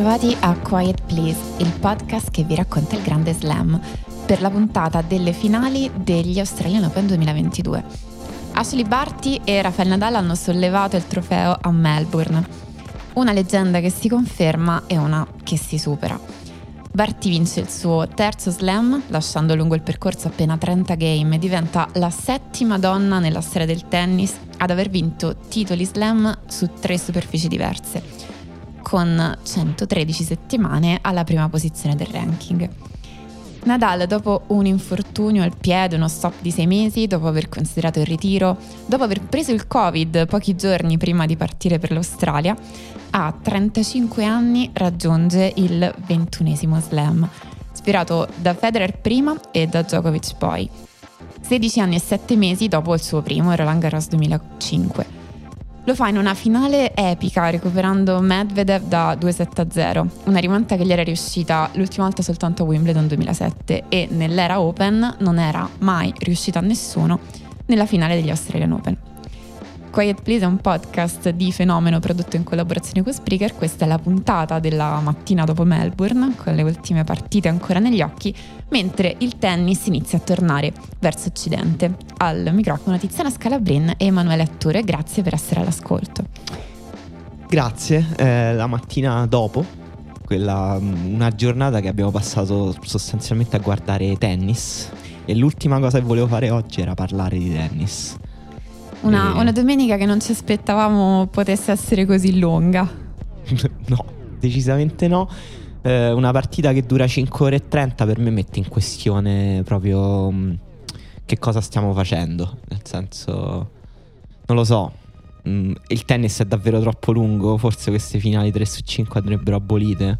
bentrovati a Quiet Please, il podcast che vi racconta il grande slam, per la puntata delle finali degli Australian Open 2022. Ashley Barty e Rafael Nadal hanno sollevato il trofeo a Melbourne. Una leggenda che si conferma e una che si supera. Barty vince il suo terzo slam, lasciando lungo il percorso appena 30 game e diventa la settima donna nella storia del tennis ad aver vinto titoli slam su tre superfici diverse con 113 settimane alla prima posizione del ranking. Nadal, dopo un infortunio al piede, uno stop di sei mesi, dopo aver considerato il ritiro, dopo aver preso il Covid pochi giorni prima di partire per l'Australia, a 35 anni raggiunge il ventunesimo slam, ispirato da Federer prima e da Djokovic poi. 16 anni e 7 mesi dopo il suo primo Roland Garros 2005 lo fa in una finale epica recuperando Medvedev da 2-7-0, una rimonta che gli era riuscita l'ultima volta soltanto a Wimbledon 2007 e nell'era Open non era mai riuscita a nessuno nella finale degli Australian Open. Quiet Please è un podcast di fenomeno prodotto in collaborazione con Spreaker. Questa è la puntata della mattina dopo Melbourne, con le ultime partite ancora negli occhi, mentre il tennis inizia a tornare verso occidente. Al microfono Tiziana Scalabrin e Emanuele Attore, grazie per essere all'ascolto. Grazie, eh, la mattina dopo, quella, mm, una giornata che abbiamo passato sostanzialmente a guardare tennis e l'ultima cosa che volevo fare oggi era parlare di tennis. Una, una domenica che non ci aspettavamo potesse essere così lunga. no, decisamente no. Eh, una partita che dura 5 ore e 30 per me mette in questione proprio mh, mm, che cosa stiamo facendo. Nel senso, non lo so. Mh, mm, il tennis è davvero troppo lungo. Forse queste finali 3 su 5 andrebbero abolite.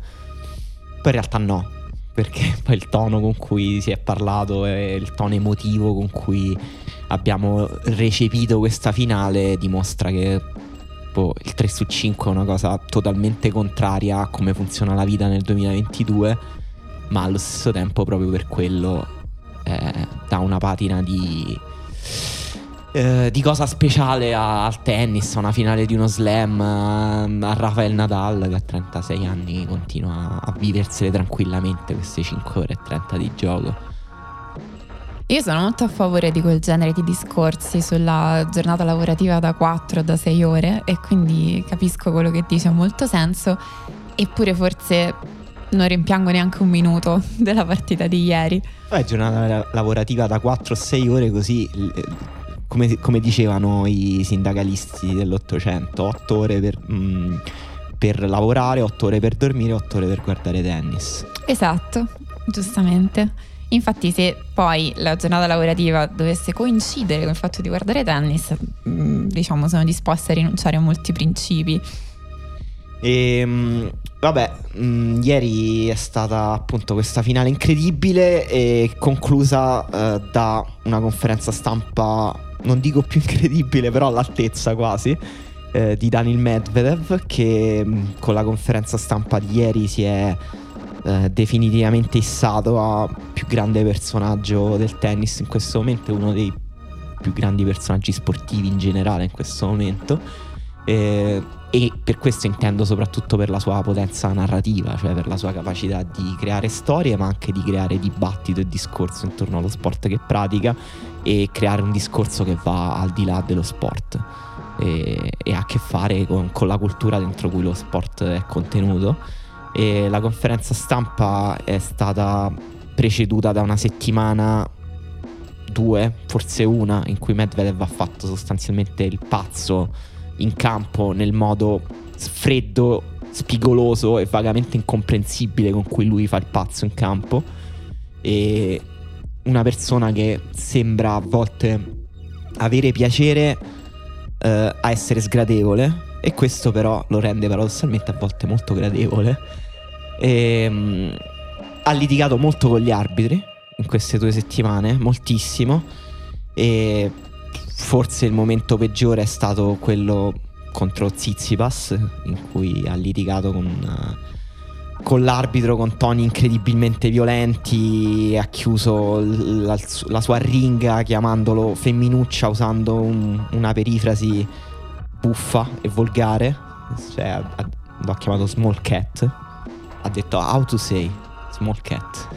Poi in realtà no perché poi il tono con cui si è parlato e il tono emotivo con cui abbiamo recepito questa finale dimostra che boh, il 3 su 5 è una cosa totalmente contraria a come funziona la vita nel 2022, ma allo stesso tempo proprio per quello eh, dà una patina di eh, di cosa speciale a, al tennis, a una finale di uno slam, a, a Rafael Nadal che a 36 anni continua a viversele tranquillamente queste 5 ore e 30 di gioco. Io sono molto a favore di quel genere di discorsi sulla giornata lavorativa da 4 da 6 ore e quindi capisco quello che dice, ha molto senso, eppure forse non rimpiango neanche un minuto della partita di ieri. Beh, giornata lavorativa da 4-6 ore così come, come, dicevano i sindacalisti dell'Ottocento, 8 ore per, mh, mm, per, lavorare, 8 ore per dormire, 8 ore per guardare tennis. Esatto, giustamente. Infatti se poi la giornata lavorativa dovesse coincidere con il fatto di guardare tennis, mm, diciamo sono disposta a rinunciare a molti principi. E, ehm, vabbè, mh, mm, ieri è stata appunto questa finale incredibile e conclusa uh, da una conferenza stampa non dico più incredibile, però all'altezza quasi, eh, di Daniel Medvedev, che mm, con la conferenza stampa di ieri si è eh, definitivamente issato a più grande personaggio del tennis in questo momento, uno dei più grandi personaggi sportivi in generale in questo momento. Eh, e per questo intendo soprattutto per la sua potenza narrativa, cioè per la sua capacità di creare storie, ma anche di creare dibattito e discorso intorno allo sport che pratica e creare un discorso che va al di là dello sport e, e ha a che fare con, con, la cultura dentro cui lo sport è contenuto. E la conferenza stampa è stata preceduta da una settimana due, forse una, in cui Medvedev ha fatto sostanzialmente il pazzo in campo nel modo freddo, spigoloso e vagamente incomprensibile con cui lui fa il pazzo in campo. E una persona che sembra a volte avere piacere eh, a essere sgradevole e questo però lo rende paradossalmente a volte molto gradevole. E, mh, mm, ha litigato molto con gli arbitri in queste due settimane, moltissimo. E forse il momento peggiore è stato quello contro Zizipas, in cui ha litigato con, uh, con l'arbitro con toni incredibilmente violenti, ha chiuso la, la sua ringa chiamandolo femminuccia usando un, una perifrasi buffa e volgare, cioè ha, l'ha chiamato small cat ha detto how to say small cat.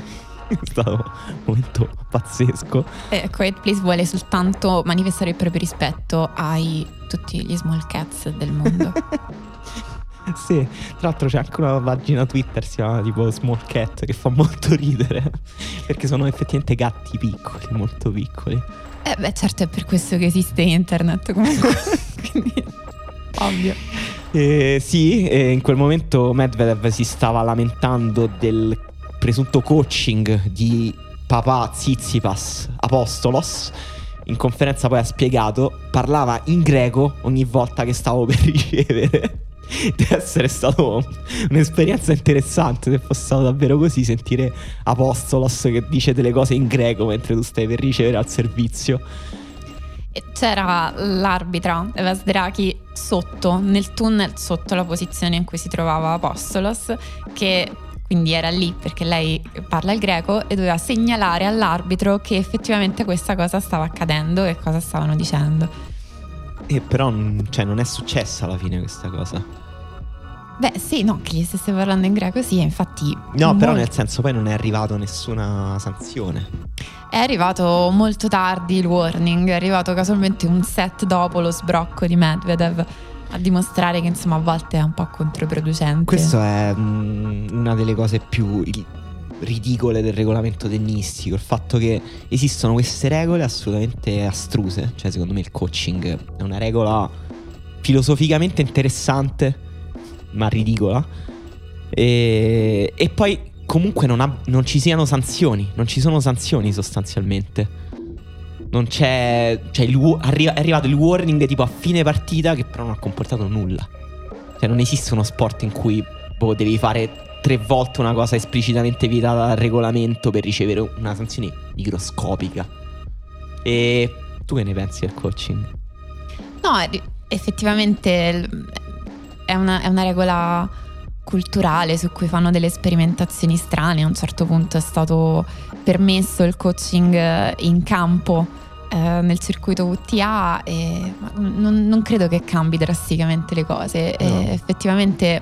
È stato un momento pazzesco. E Quiet Place vuole soltanto manifestare il proprio rispetto ai tutti gli small cats del mondo. sì, tra l'altro c'è anche una pagina Twitter, si chiama tipo Small Cat, che fa molto ridere, perché sono effettivamente gatti piccoli, molto piccoli. Eh beh, certo è per questo che esiste internet comunque. Quindi, ovvio. Eh, sì, eh, in quel momento Medvedev si stava lamentando del presunto coaching di papà Zizipas Apostolos. In conferenza poi ha spiegato, parlava in greco ogni volta che stavo per ricevere. Deve essere stato un'esperienza interessante se fosse stato davvero così sentire Apostolos che dice delle cose in greco mentre tu stai per ricevere al servizio. C'era l'arbitra Eva sotto, nel tunnel sotto la posizione in cui si trovava Apostolos, che quindi era lì perché lei parla il greco e doveva segnalare all'arbitro che effettivamente questa cosa stava accadendo e cosa stavano dicendo. E però cioè, non è successa alla fine questa cosa. Beh, sì, no, che gli stesse parlando in greco, sì, infatti. No, però molto- nel senso poi non è arrivato nessuna sanzione. È arrivato molto tardi il warning, è arrivato casualmente un set dopo lo sbrocco di Medvedev a dimostrare che insomma a volte è un po' controproducente. Questo è mm, una delle cose più ridicole del regolamento tennistico, il fatto che esistono queste regole assolutamente astruse, cioè secondo me il coaching è una regola filosoficamente interessante, ma ridicola, e, e poi comunque non, ha- non ci siano sanzioni, non ci sono sanzioni sostanzialmente. Non c'è. Cioè, il arri- è arrivato il warning tipo a fine partita che però non ha comportato nulla. Cioè, non esiste uno sport in cui boh, devi fare tre volte una cosa esplicitamente vietata dal regolamento per ricevere una sanzione microscopica. E tu che ne pensi del coaching? No, effettivamente è una, è una regola culturale su cui fanno delle sperimentazioni strane. A un certo punto è stato permesso il coaching eh, in campo eh, nel circuito WTA e non, non credo che cambi drasticamente le cose. No. effettivamente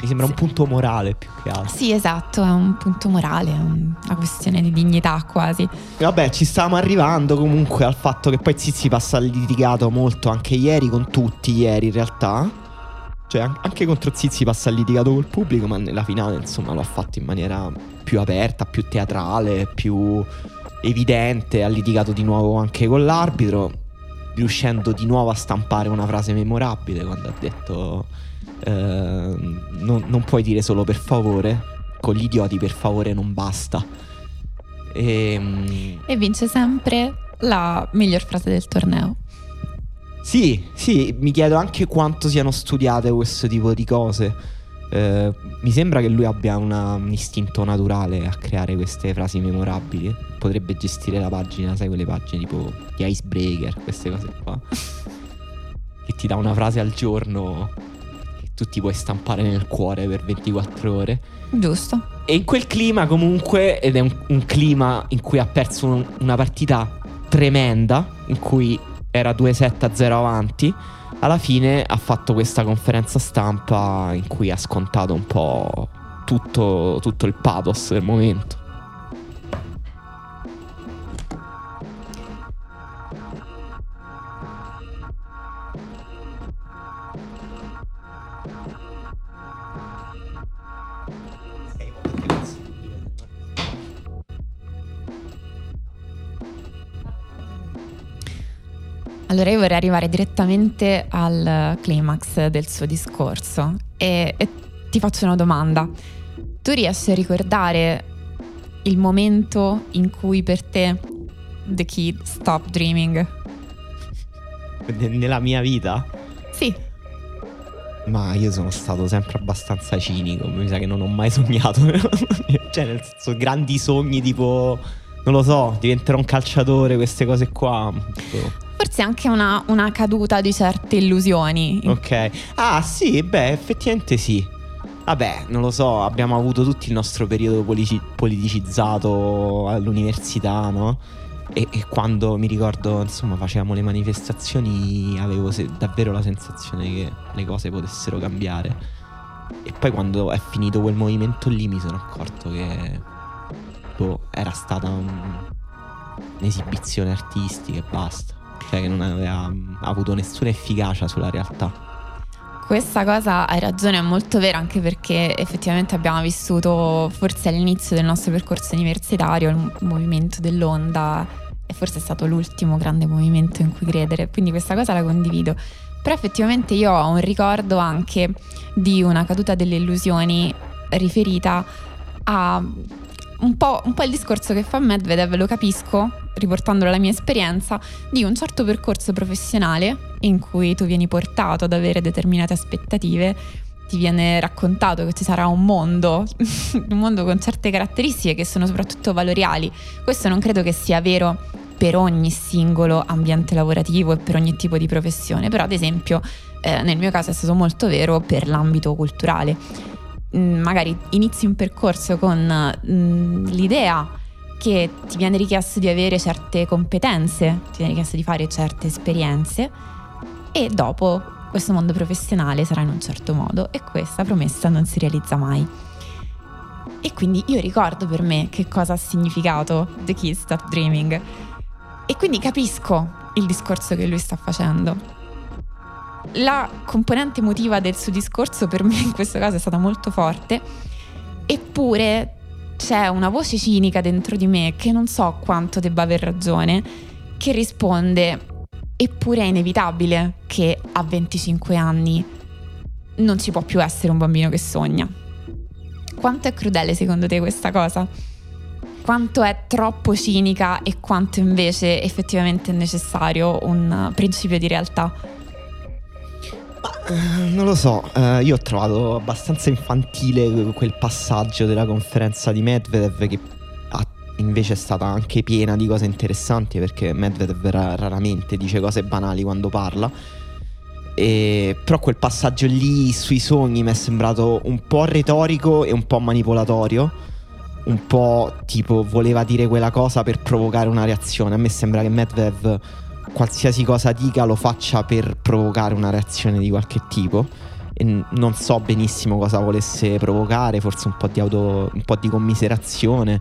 Mi sembra un punto morale più che altro. sì, esatto, è un punto morale, è un- una questione di dignità quasi. Vabbè, ci stavamo arrivando comunque al fatto che poi Zizipas ha litigato molto anche ieri con tutti, ieri in realtà. Cioè, an- anche contro Zizipas ha litigato col pubblico, ma nella finale, insomma, lo ha fatto in maniera più aperta, più teatrale, più evidente. Ha litigato di nuovo anche con l'arbitro, riuscendo di nuovo a stampare una frase memorabile quando ha detto ehm, non, non puoi dire solo per favore, con gli idioti per favore non basta. Ehm, E vince sempre la miglior frase del torneo. Sì, sì, mi chiedo anche quanto siano studiate questo tipo di cose. Eh, mi sembra che lui abbia una- un istinto naturale a creare queste frasi memorabili. Potrebbe gestire la pagina, sai, quelle pagine tipo di Icebreaker, queste cose qua. che ti dà una frase al giorno che tu ti puoi stampare nel cuore per 24 ore. Giusto. E in quel clima comunque, ed è un, un clima in cui ha perso un- una partita tremenda, in cui era 2-7 a 0 avanti, alla fine ha fatto questa conferenza stampa in cui ha scontato un po' tutto, tutto il pathos del momento. Allora io vorrei arrivare direttamente al climax del suo discorso e, e ti faccio una domanda. Tu riesci a ricordare il momento in cui per te The Kid stopped dreaming? Nella mia vita Sì, Ma io sono stato sempre abbastanza cinico, mi sa che non ho mai sognato. cioè, nel senso, grandi sogni tipo, non lo so, diventerò un calciatore, queste cose qua. Forse anche una, una caduta di certe illusioni. Ok. Ah, sì, beh, effettivamente sì. Vabbè, non lo so, abbiamo avuto tutti il nostro periodo politici- politicizzato all'università, no? E, e quando mi ricordo, insomma, facevamo le manifestazioni, avevo se- davvero la sensazione che le cose potessero cambiare. E poi quando è finito quel movimento lì mi sono accorto che boh, era stata un, un'esibizione artistica e basta. Cioè che non aveva avuto nessuna efficacia sulla realtà. Questa cosa hai ragione, è molto vera anche perché effettivamente abbiamo vissuto forse all'inizio del nostro percorso universitario il movimento dell'onda e forse è stato l'ultimo grande movimento in cui credere, quindi questa cosa la condivido. Però effettivamente io ho un ricordo anche di una caduta delle illusioni riferita a un po', un po', il discorso che fa Medvedev, lo capisco, riportandolo alla mia esperienza, di un certo percorso professionale in cui tu vieni portato ad avere determinate aspettative, ti viene raccontato che ci sarà un mondo, un mondo con certe caratteristiche che sono soprattutto valoriali. Questo non credo che sia vero per ogni singolo ambiente lavorativo e per ogni tipo di professione, però ad esempio eh, nel mio caso è stato molto vero per l'ambito culturale. Mm, magari inizi un percorso con mm, l'idea che ti viene richiesto di avere certe competenze, ti viene richiesto di fare certe esperienze e dopo questo mondo professionale sarà in un certo modo e questa promessa non si realizza mai. E quindi io ricordo per me che cosa ha significato The Kids Stop Dreaming e quindi capisco il discorso che lui sta facendo. La componente emotiva del suo discorso per me in questo caso è stata molto forte, eppure c'è una voce cinica dentro di me che non so quanto debba aver ragione, che risponde Eppure è inevitabile che a 25 anni non ci può più essere un bambino che sogna. Quanto è crudele secondo te questa cosa? Quanto è troppo cinica e quanto invece effettivamente è necessario un principio di realtà? Uh, non lo so, uh, io ho trovato abbastanza infantile quel passaggio della conferenza di Medvedev che invece è stata anche piena di cose interessanti perché Medvedev raramente dice cose banali quando parla. E, però quel passaggio lì sui sogni mi è sembrato un po' retorico e un po' manipolatorio. Un po' tipo voleva dire quella cosa per provocare una reazione. A me sembra che Medvedev qualsiasi cosa dica lo faccia per provocare una reazione di qualche tipo. E non so benissimo cosa volesse provocare, forse un po' di, auto, un po' di commiserazione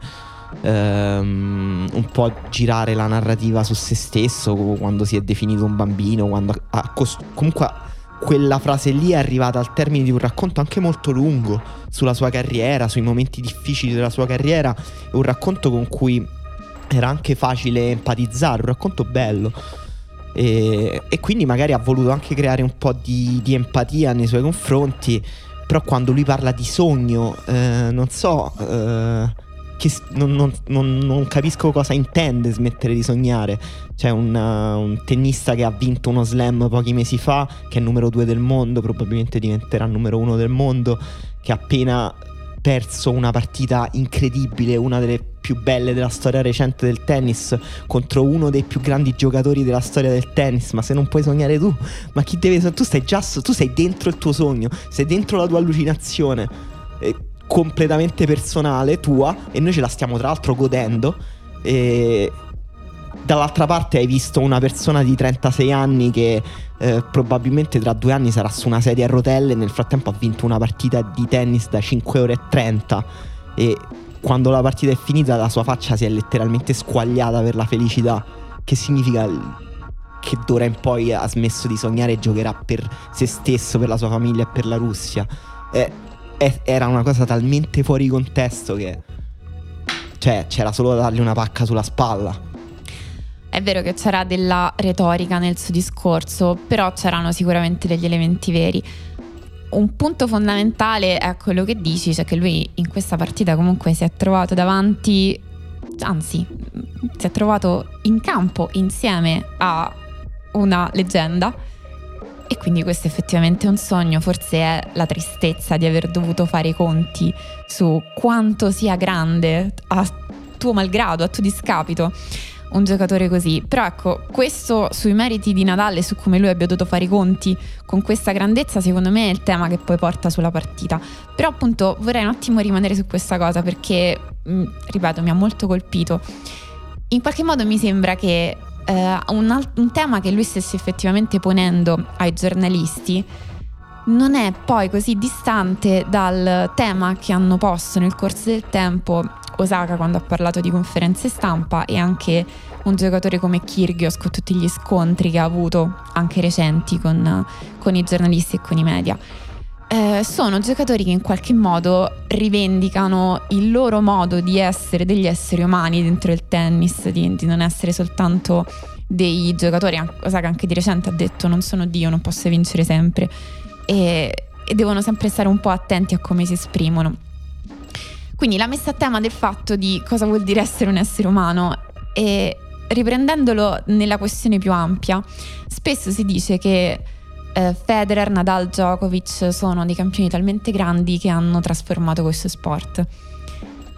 ehm, un po' girare la narrativa su se stesso quando si è definito un bambino, quando ha cost- comunque quella frase lì è arrivata al termine di un racconto anche molto lungo sulla sua carriera, sui momenti difficili della sua carriera, un racconto con cui era anche facile empatizzare, un racconto bello. E, e quindi magari ha voluto anche creare un po' di, di empatia nei suoi confronti, però quando lui parla di sogno, eh, non so, eh, che non, non, non, non, capisco cosa intende smettere di sognare. C'è una, un tennista che ha vinto uno slam pochi mesi fa, che è numero due del mondo, probabilmente diventerà numero uno del mondo, che appena perso una partita incredibile, una delle più belle della storia recente del tennis, contro uno dei più grandi giocatori della storia del tennis. Ma se non puoi sognare tu, ma chi deve... Tu stai già... Tu sei dentro il tuo sogno, sei dentro la tua allucinazione. E completamente personale tua e noi ce la stiamo tra l'altro godendo e dall'altra parte hai visto una persona di 36 anni che eh, probabilmente tra due anni sarà su una sedia a rotelle nel frattempo ha vinto una partita di tennis da 5 ore e 30 e quando la partita è finita la sua faccia si è letteralmente squagliata per la felicità che significa che d'ora in poi ha smesso di sognare e giocherà per se stesso, per la sua famiglia e per la Russia. Eh, era una cosa talmente fuori contesto che... Cioè, c'era solo da dargli una pacca sulla spalla. È vero che c'era della retorica nel suo discorso, però c'erano sicuramente degli elementi veri. Un punto fondamentale è quello che dici, cioè che lui in questa partita comunque si è trovato davanti, anzi, si è trovato in campo insieme a una leggenda e quindi questo effettivamente è un sogno, forse è la tristezza di aver dovuto fare i conti su quanto sia grande a tuo malgrado, a tuo discapito un giocatore così. Però ecco, questo sui meriti di Nadal e su come lui abbia dovuto fare i conti con questa grandezza, secondo me è il tema che poi porta sulla partita. Però appunto vorrei un attimo rimanere su questa cosa perché, mh, ripeto, mi ha molto colpito. In qualche modo mi sembra che eh, un, un tema che lui stesse effettivamente ponendo ai giornalisti non è poi così distante dal tema che hanno posto nel corso del tempo Osaka quando ha parlato di conferenze stampa e anche un giocatore come Kyrgios con tutti gli scontri che ha avuto anche recenti con, con i giornalisti e con i media. Eh, sono giocatori che in qualche modo rivendicano il loro modo di essere degli esseri umani dentro il tennis, di, di non essere soltanto dei giocatori, Osaka anche di recente ha detto non sono Dio, non posso vincere sempre e, e devono sempre stare un po' attenti a come si esprimono. Quindi la messa a tema del fatto di cosa vuol dire essere un essere umano e riprendendolo nella questione più ampia, spesso si dice che eh, Federer, Nadal, Djokovic sono dei campioni talmente grandi che hanno trasformato questo sport.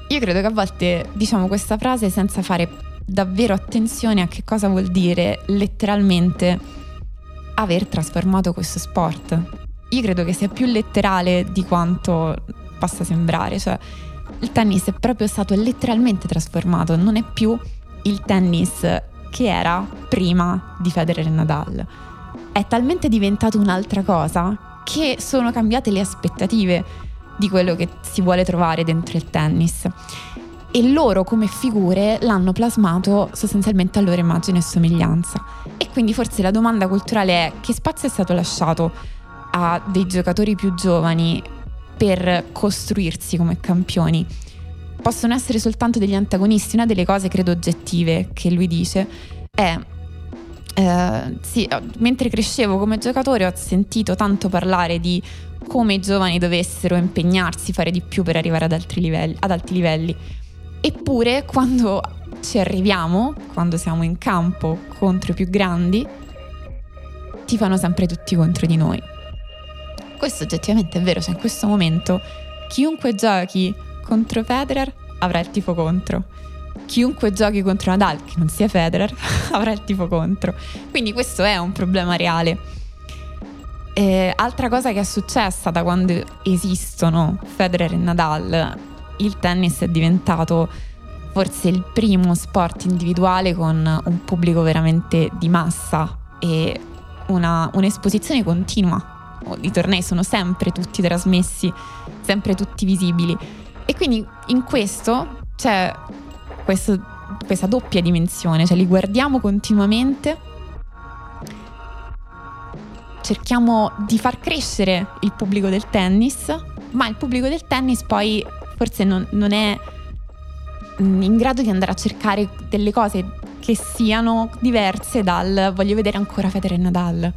Io credo che a volte diciamo questa frase senza fare davvero attenzione a che cosa vuol dire letteralmente aver trasformato questo sport. Io credo che sia più letterale di quanto possa sembrare, cioè il tennis è proprio stato letteralmente trasformato, non è più il tennis che era prima di Federer e Nadal. È talmente diventato un'altra cosa che sono cambiate le aspettative di quello che si vuole trovare dentro il tennis e loro come figure l'hanno plasmato sostanzialmente a loro immagine e somiglianza. E quindi forse la domanda culturale è che spazio è stato lasciato a dei giocatori più giovani per costruirsi come campioni? Possono essere soltanto degli antagonisti. Una delle cose credo oggettive che lui dice è eh, sì, mentre crescevo come giocatore ho sentito tanto parlare di come i giovani dovessero impegnarsi, fare di più per arrivare ad, altri livelli, ad alti livelli. Eppure quando ci arriviamo, quando siamo in campo contro i più grandi, ti fanno sempre tutti contro di noi. Questo oggettivamente è vero, cioè in questo momento chiunque giochi contro Federer avrà il tifo contro. Chiunque giochi contro Nadal, che non sia Federer, avrà il tifo contro. Quindi questo è un problema reale. Eh, altra cosa che è successa da quando esistono Federer e Nadal il tennis è diventato forse il primo sport individuale con un pubblico veramente di massa e una, un'esposizione continua. I tornei sono sempre tutti trasmessi, sempre tutti visibili. E quindi in questo c'è questo, questa doppia dimensione, cioè li guardiamo continuamente, cerchiamo di far crescere il pubblico del tennis, ma il pubblico del tennis poi forse non, non è in grado di andare a cercare delle cose che siano diverse dal voglio vedere ancora Federer e Nadal.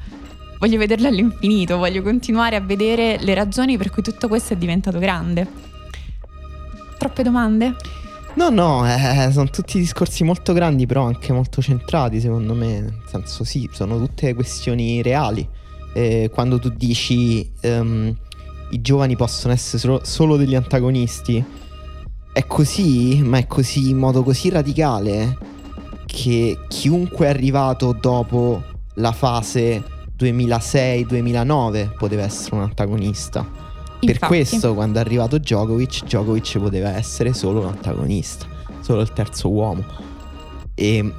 Voglio vederlo all'infinito, voglio continuare a vedere le ragioni per cui tutto questo è diventato grande. Troppe domande? No, no, eh, sono tutti discorsi molto grandi, però anche molto centrati, secondo me. Nel senso, sì, sono tutte questioni reali. Eh, quando tu dici um, i giovani possono essere solo, solo degli antagonisti. È così, ma è così in modo così radicale che chiunque è arrivato dopo la fase 2006-2009 poteva essere un antagonista. Infatti. Per questo quando è arrivato Djokovic, Djokovic poteva essere solo un antagonista, solo il terzo uomo. E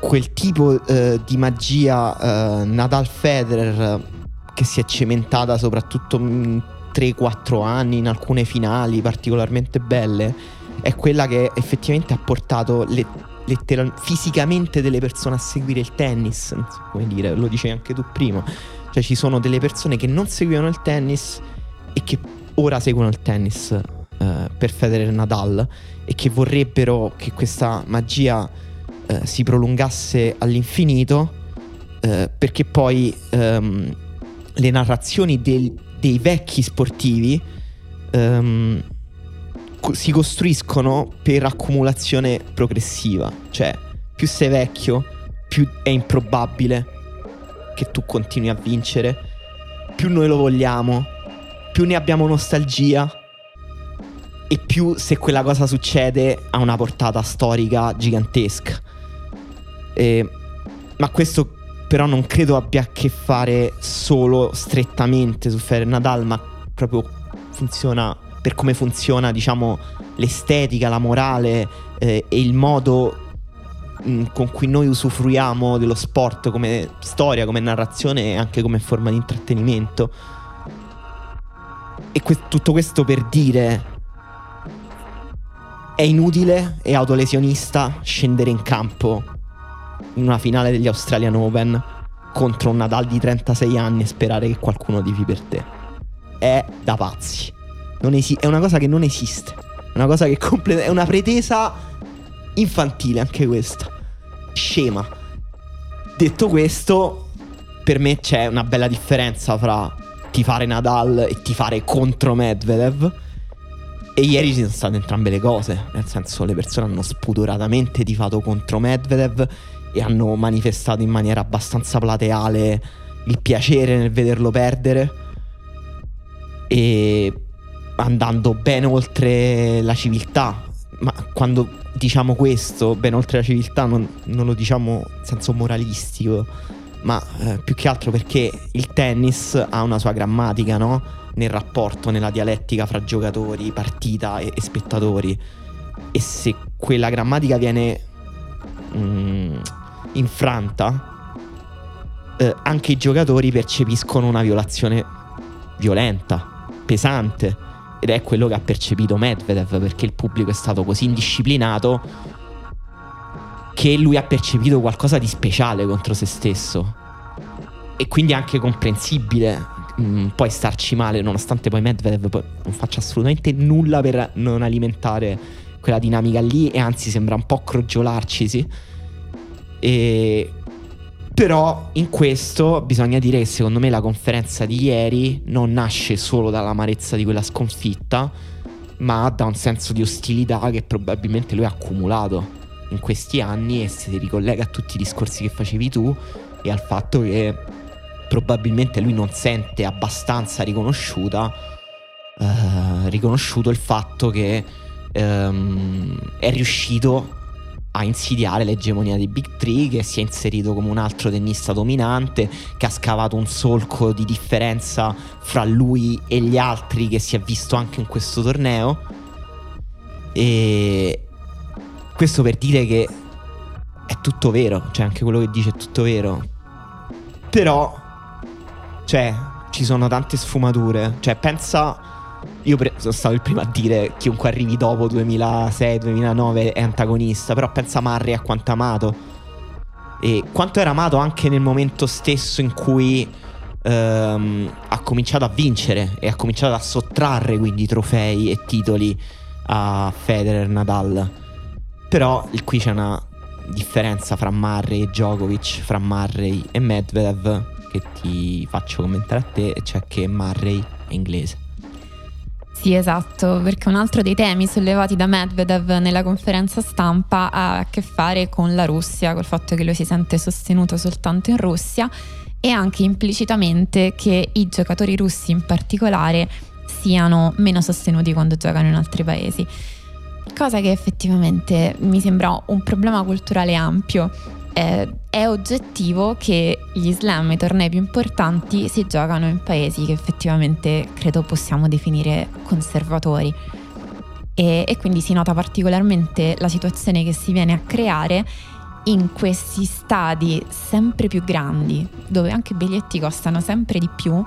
quel tipo eh, di magia eh, Nadal Federer che si è cementata soprattutto 3-4 anni in alcune finali particolarmente belle, è quella che effettivamente ha portato le, letteral- fisicamente delle persone a seguire il tennis, come dire, lo dicevi anche tu prima. Cioè ci sono delle persone che non seguivano il tennis e che ora seguono il tennis eh, per Federer Nadal e che vorrebbero che questa magia eh, si prolungasse all'infinito eh, perché poi ehm, le narrazioni del, dei vecchi sportivi um, si costruiscono per accumulazione progressiva. Cioè, più sei vecchio, più è improbabile che tu continui a vincere, più noi lo vogliamo, più ne abbiamo nostalgia e più se quella cosa succede ha una portata storica gigantesca. E, ma questo però non credo abbia a che fare solo strettamente su Federer Nadal, ma proprio funziona per come funziona, diciamo, l'estetica, la morale eh, e il modo mm, con cui noi usufruiamo dello sport come storia, come narrazione e anche come forma di intrattenimento. e que- tutto questo per dire è inutile e autolesionista scendere in campo in una finale degli Australian Open contro un Nadal di 36 anni e sperare che qualcuno tifi per te. È da pazzi. Esi- è una cosa che non esiste. È una cosa che completa- è una pretesa infantile anche questa. Scema. Detto questo, per me c'è una bella differenza fra tifare Nadal e tifare contro Medvedev. E ieri ci sono state entrambe le cose, nel senso le persone hanno spudoratamente tifato contro Medvedev e hanno manifestato in maniera abbastanza plateale il piacere nel vederlo perdere e andando ben oltre la civiltà. Ma quando diciamo questo, ben oltre la civiltà, non, non lo diciamo in senso moralistico, ma eh, più che altro perché il tennis ha una sua grammatica, no? Nel rapporto, nella dialettica fra giocatori, partita e, e spettatori. E se quella grammatica viene mm, infranta, eh, anche i giocatori percepiscono una violazione violenta, pesante. Ed è quello che ha percepito Medvedev perché il pubblico è stato così indisciplinato che lui ha percepito qualcosa di speciale contro se stesso. E quindi è anche comprensibile mh, mm, poi starci male, nonostante poi Medvedev poi non faccia assolutamente nulla per non alimentare quella dinamica lì e anzi sembra un po' crogiolarcisi. E... Però in questo bisogna dire che secondo me la conferenza di ieri non nasce solo dall'amarezza di quella sconfitta, ma da un senso di ostilità che probabilmente lui ha accumulato in questi anni e si ricollega a tutti i discorsi che facevi tu e al fatto che probabilmente lui non sente abbastanza riconosciuta eh, riconosciuto il fatto che ehm, è riuscito a insidiare l'egemonia dei Big Three, che si è inserito come un altro tennista dominante, che ha scavato un solco di differenza fra lui e gli altri che si è visto anche in questo torneo. E questo per dire che è tutto vero, cioè anche quello che dice è tutto vero. Però, cioè, ci sono tante sfumature. Cioè, pensa io pre- sono stato il primo a dire chiunque arrivi dopo 2006-2009 è antagonista, però pensa a Marri a quanto amato. E quanto era amato anche nel momento stesso in cui ehm, ha cominciato a vincere e ha cominciato a sottrarre quindi trofei e titoli a Federer, Nadal. Però qui c'è una differenza fra Murray e Djokovic, fra Murray e Medvedev che ti faccio commentare a te, cioè che Murray è inglese. Sì, esatto, perché un altro dei temi sollevati da Medvedev nella conferenza stampa ha a che fare con la Russia, col fatto che lui si sente sostenuto soltanto in Russia e anche implicitamente che i giocatori russi in particolare siano meno sostenuti quando giocano in altri paesi. Cosa che effettivamente mi sembra un problema culturale ampio eh, è oggettivo che gli slam, i tornei più importanti, si giocano in paesi che effettivamente credo possiamo definire conservatori. E, e quindi si nota particolarmente la situazione che si viene a creare in questi stadi sempre più grandi, dove anche i biglietti costano sempre di più,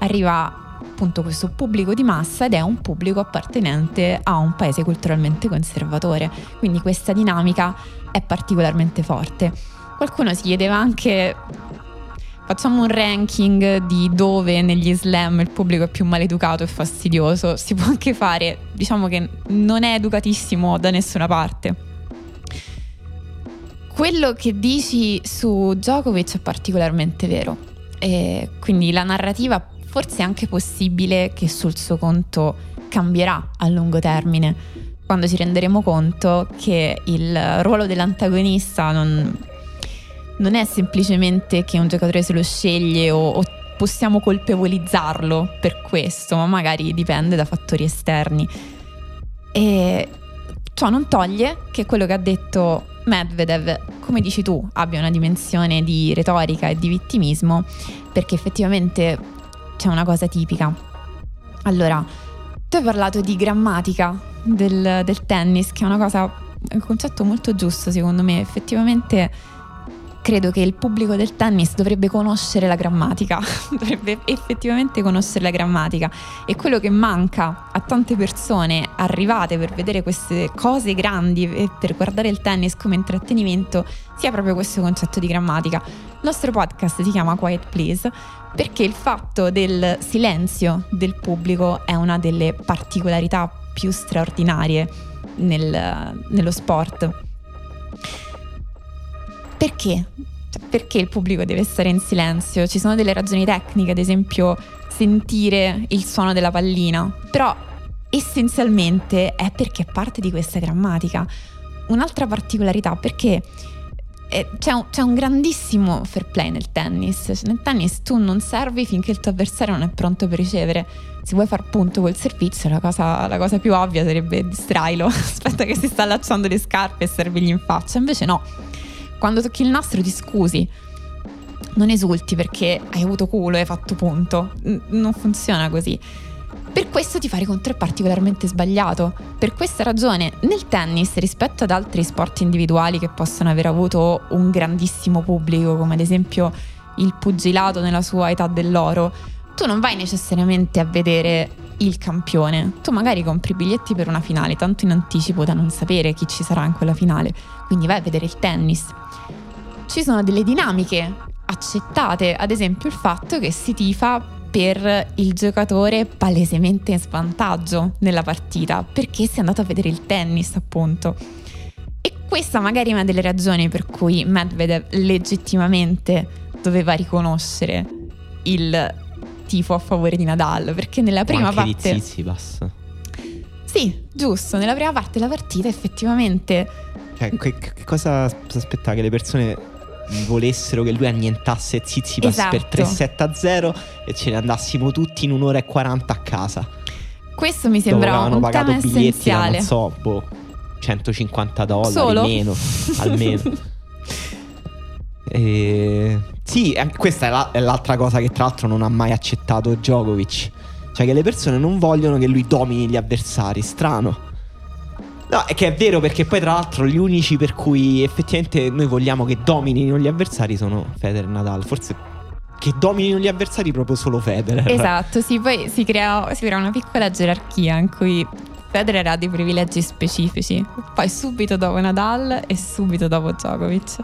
arriva appunto questo pubblico di massa ed è un pubblico appartenente a un paese culturalmente conservatore. Quindi questa dinamica è particolarmente forte. Qualcuno si chiedeva anche Facciamo un ranking di dove negli slam il pubblico è più maleducato e fastidioso. Si può anche fare, diciamo che non è educatissimo da nessuna parte. Quello che dici su Djokovic è particolarmente vero. E quindi la narrativa forse è anche possibile che sul suo conto cambierà a lungo termine quando ci renderemo conto che il ruolo dell'antagonista non, non è semplicemente che un giocatore se lo sceglie o, o possiamo colpevolizzarlo per questo, ma magari dipende da fattori esterni. E ciò non toglie che quello che ha detto Medvedev, come dici tu, abbia una dimensione di retorica e di vittimismo, perché effettivamente c'è una cosa tipica. Allora, tu hai parlato di grammatica del, del tennis, che è una cosa, è un concetto molto giusto secondo me. Effettivamente credo che il pubblico del tennis dovrebbe conoscere la grammatica, dovrebbe effettivamente conoscere la grammatica e quello che manca a tante persone arrivate per vedere queste cose grandi e per guardare il tennis come intrattenimento sia proprio questo concetto di grammatica. Il nostro podcast si chiama Quiet Please perché il fatto del silenzio del pubblico è una delle particolarità più straordinarie nel, nello sport perché? Perché il pubblico deve stare in silenzio? Ci sono delle ragioni tecniche, ad esempio sentire il suono della pallina, però essenzialmente è perché è parte di questa grammatica. Un'altra particolarità perché eh, c'è, un, c'è, un, grandissimo fair play nel tennis. Nel tennis tu non servi finché il tuo avversario non è pronto per ricevere. Se vuoi far punto col servizio, la cosa, la cosa più ovvia sarebbe distrailo. Aspetta che si sta allacciando le scarpe e servigli in faccia. Invece no quando tocchi il nastro ti scusi. Non esulti perché hai avuto culo e hai fatto punto. N- non funziona così. Per questo ti fare contro è particolarmente sbagliato. Per questa ragione, nel tennis, rispetto ad altri sport individuali che possono aver avuto un grandissimo pubblico, come ad esempio il pugilato nella sua età dell'oro, tu non vai necessariamente a vedere il campione. Tu magari compri biglietti per una finale, tanto in anticipo da non sapere chi ci sarà in quella finale. Quindi vai a vedere il tennis ci sono delle dinamiche accettate, ad esempio il fatto che si tifa per il giocatore palesemente in svantaggio nella partita, perché si è andato a vedere il tennis appunto. E questa magari è una delle ragioni per cui Medvedev legittimamente doveva riconoscere il tifo a favore di Nadal, perché nella prima parte... Di Tsitsipas. Sì, giusto, nella prima parte della partita effettivamente... Cioè, che, che cosa si aspettava che le persone volessero che lui annientasse Zizipas esatto. per 3-7 a 0 e ce ne andassimo tutti in un'ora e 40 a casa. Questo mi sembra un pagato tema biglietti essenziale. Da, non so, boh, 150 dollari Solo? meno, almeno. E... Sì, questa è, la, è, l'altra cosa che tra l'altro non ha mai accettato Djokovic. Cioè che le persone non vogliono che lui domini gli avversari, strano. No, è che è vero perché poi tra l'altro gli unici per cui effettivamente noi vogliamo che dominino gli avversari sono Federer e Nadal. Forse che dominino gli avversari proprio solo Federer. Esatto, sì, poi si crea, si crea una piccola gerarchia in cui Federer ha dei privilegi specifici, poi subito dopo Nadal e subito dopo Djokovic.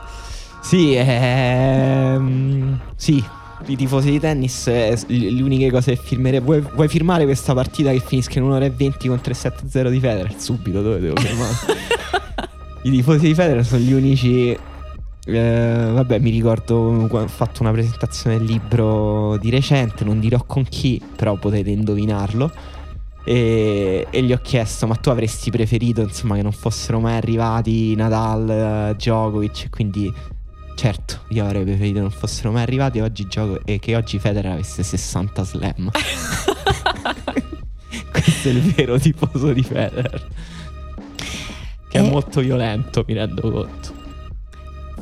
Sì, ehm, sì, i tifosi di tennis, eh, le uniche cose che firmerei. Vuoi, vuoi, firmare questa partita che finisca in un'ora e venti con 3-7-0 di Federer? Subito, dove devo firmare? I tifosi di Federer sono gli unici. Eh, vabbè, mi ricordo ho fatto una presentazione del libro di recente, non dirò con chi, però potete indovinarlo. E, e, gli ho chiesto: Ma tu avresti preferito insomma che non fossero mai arrivati Nadal, Djokovic? Quindi Certo, io avrei preferito non fossero mai arrivati oggi gioco e che oggi Federer avesse 60 slam. Questo è il vero tifoso di Federer. Che e... è molto violento, mi rendo conto.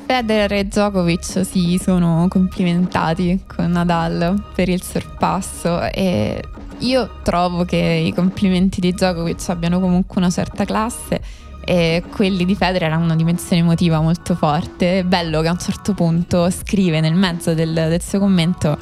Federer e Djokovic si sono complimentati con Nadal per il sorpasso e io trovo che i complimenti di Djokovic abbiano comunque una certa classe e quelli di Federer hanno una dimensione emotiva molto forte. È bello che a un certo punto scrive nel mezzo del, del suo commento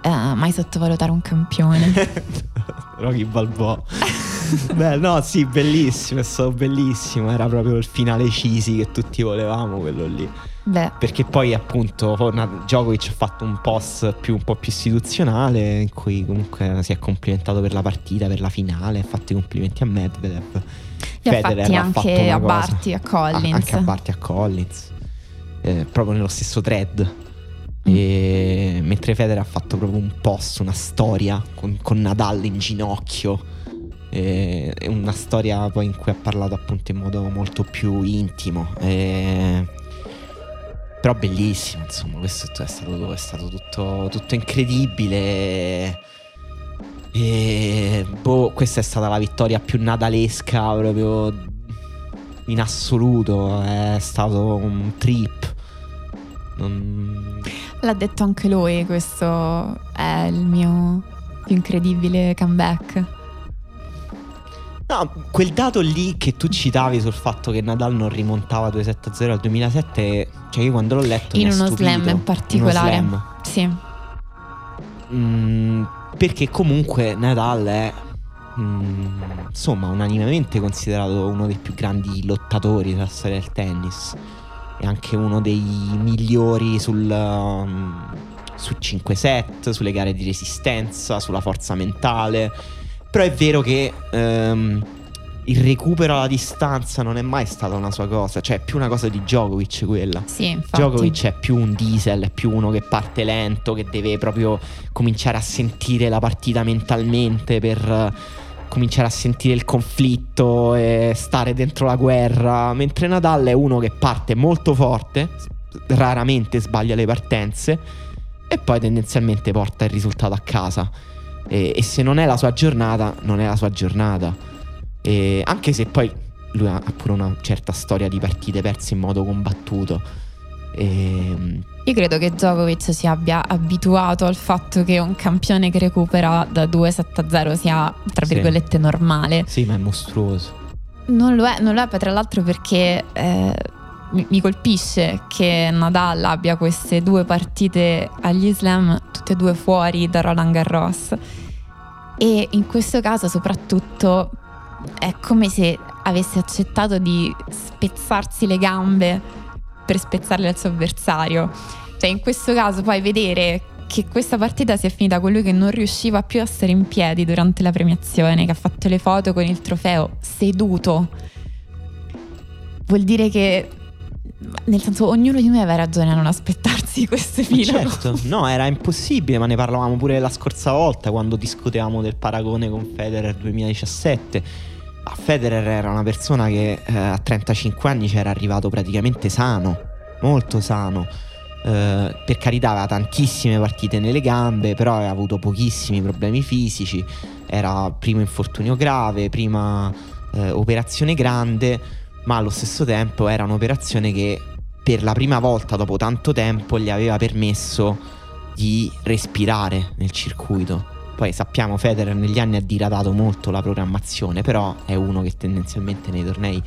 eh, mai sottovalutare un campione. Rocky Balboa. Beh, no, sì, bellissimo, è stato bellissimo. Era proprio il finale Cisi che tutti volevamo, quello lì. Beh. Perché poi, appunto, Djokovic ha fatto un post più, un po' più istituzionale in cui comunque si è complimentato per la partita, per la finale, ha fatto i complimenti a Medvedev. Li Federer ha fatti anche a Barty, a Collins. Anche a Barty, a Collins. Eh, proprio nello stesso thread. E, mentre Federer ha fatto proprio un post, una storia con, con Nadal in ginocchio. E, una storia poi in cui ha parlato appunto in modo molto più intimo. E, però bellissimo, insomma, questo è stato, è stato tutto, tutto incredibile. E boh, questa è stata la vittoria più nadalesca proprio in assoluto. È stato un trip. Non... L'ha detto anche lui, questo è il mio più incredibile comeback. No, quel dato lì che tu citavi sul fatto che Nadal non rimontava 2-7-0 al 2007, cioè io quando l'ho letto... In uno stupito. slam in particolare. Uno slam. Sì. Mm, perché comunque Nadal è mm, insomma unanimemente considerato uno dei più grandi lottatori della storia del tennis e anche uno dei migliori sul, um, su 5 set, sulle gare di resistenza, sulla forza mentale. Però è vero che ehm, il recupero alla distanza non è mai stata una sua cosa, cioè è più una cosa di Djokovic quella. Sì, infatti. Djokovic è più un diesel, è più uno che parte lento, che deve proprio cominciare a sentire la partita mentalmente per eh, cominciare a sentire il conflitto e stare dentro la guerra, mentre Nadal è uno che parte molto forte, raramente sbaglia le partenze e poi tendenzialmente porta il risultato a casa. E, e se non è la sua giornata, non è la sua giornata. E anche se poi lui ha pure una certa storia di partite perse in modo combattuto. E, Io credo che Djokovic si abbia abituato al fatto che un campione che recupera da 2-7-0 sia, tra Sì. virgolette, normale. sì, ma è mostruoso. Non lo è, non lo è tra l'altro perché eh, mi, mi colpisce che Nadal abbia queste due partite agli slam, tutte e due fuori da Roland Garros. E in questo caso soprattutto è come se avesse accettato di spezzarsi le gambe per spezzarle al suo avversario. Cioè in questo caso poi vedere che questa partita si è finita con lui che non riusciva più a stare in piedi durante la premiazione, che ha fatto le foto con il trofeo seduto, vuol dire che, nel senso, ognuno di noi aveva ragione a non aspettarsi questo Ma epilogo. certo, no, era impossibile, ma ne parlavamo pure la scorsa volta quando discutevamo del paragone con Federer 2017. Ma Federer era una persona che eh, a 35 anni c'era arrivato praticamente sano, molto sano. Eh, per carità aveva tantissime partite nelle gambe, però aveva avuto pochissimi problemi fisici. Era primo infortunio grave, prima eh, operazione grande, ma allo stesso tempo era un'operazione che per la prima volta dopo tanto tempo gli aveva permesso di respirare nel circuito. Poi sappiamo Federer negli anni ha diradato molto la programmazione, però è uno che tendenzialmente nei tornei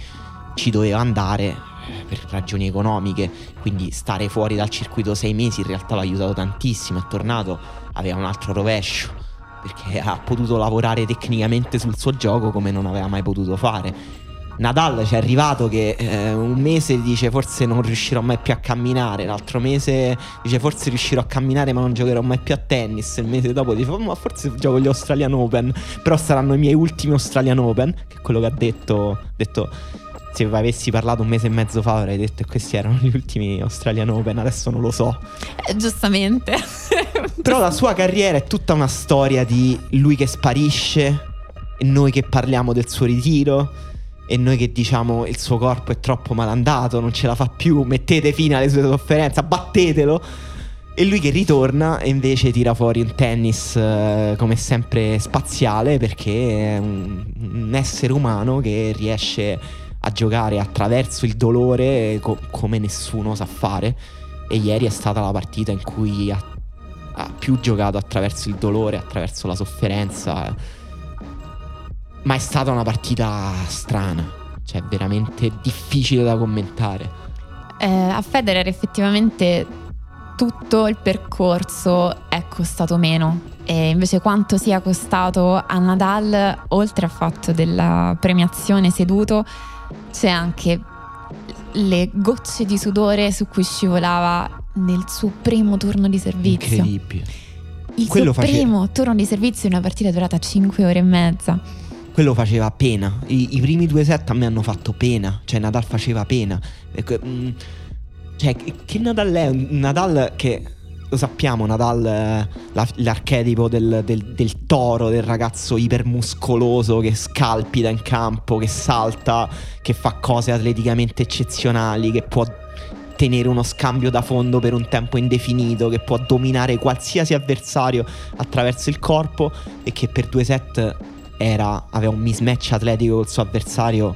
ci doveva andare eh, per ragioni economiche, quindi stare fuori dal circuito sei mesi in realtà l'ha aiutato tantissimo, è tornato, aveva un altro rovescio, perché ha potuto lavorare tecnicamente sul suo gioco come non aveva mai potuto fare. Nadal ci è arrivato che eh, un mese dice forse non riuscirò mai più a camminare, l'altro mese dice forse riuscirò a camminare ma non giocherò mai più a tennis, il mese dopo dice "Oh, ma forse gioco gli Australian Open, però saranno i miei ultimi Australian Open, che è quello che ha detto, detto se avessi parlato un mese e mezzo fa avrei detto che questi erano gli ultimi Australian Open, adesso non lo so. Eh, giustamente. Però la sua carriera è tutta una storia di lui che sparisce e noi che parliamo del suo ritiro e noi che diciamo il suo corpo è troppo malandato, non ce la fa più, mettete fine alle sue sofferenze, battetelo. E lui che ritorna e invece tira fuori un tennis eh, come sempre spaziale perché è un, un essere umano che riesce a giocare attraverso il dolore co- come nessuno sa fare. E ieri è stata la partita in cui ha ha più giocato attraverso il dolore, attraverso la sofferenza. Ma è stata una partita strana, cioè veramente difficile da commentare. Eh, a Federer effettivamente tutto il percorso è costato meno e invece quanto sia costato a Nadal, oltre al fatto della premiazione seduto, c'è anche le gocce di sudore su cui scivolava nel suo primo turno di servizio. Incredibile. Il Quello suo face- primo turno di servizio in una partita durata 5 ore e mezza. Quello faceva pena. I, i primi due set a me hanno fatto pena. Cioè, Nadal faceva pena. Mm, cioè, che Nadal è? Un Nadal che. Lo sappiamo, Nadal, eh, la- l'archetipo del, del- del toro, del ragazzo ipermuscoloso che scalpita in campo, che salta, che fa cose atleticamente eccezionali, che può tenere uno scambio da fondo per un tempo indefinito, che può dominare qualsiasi avversario attraverso il corpo e che per due set era, aveva un mismatch atletico col suo avversario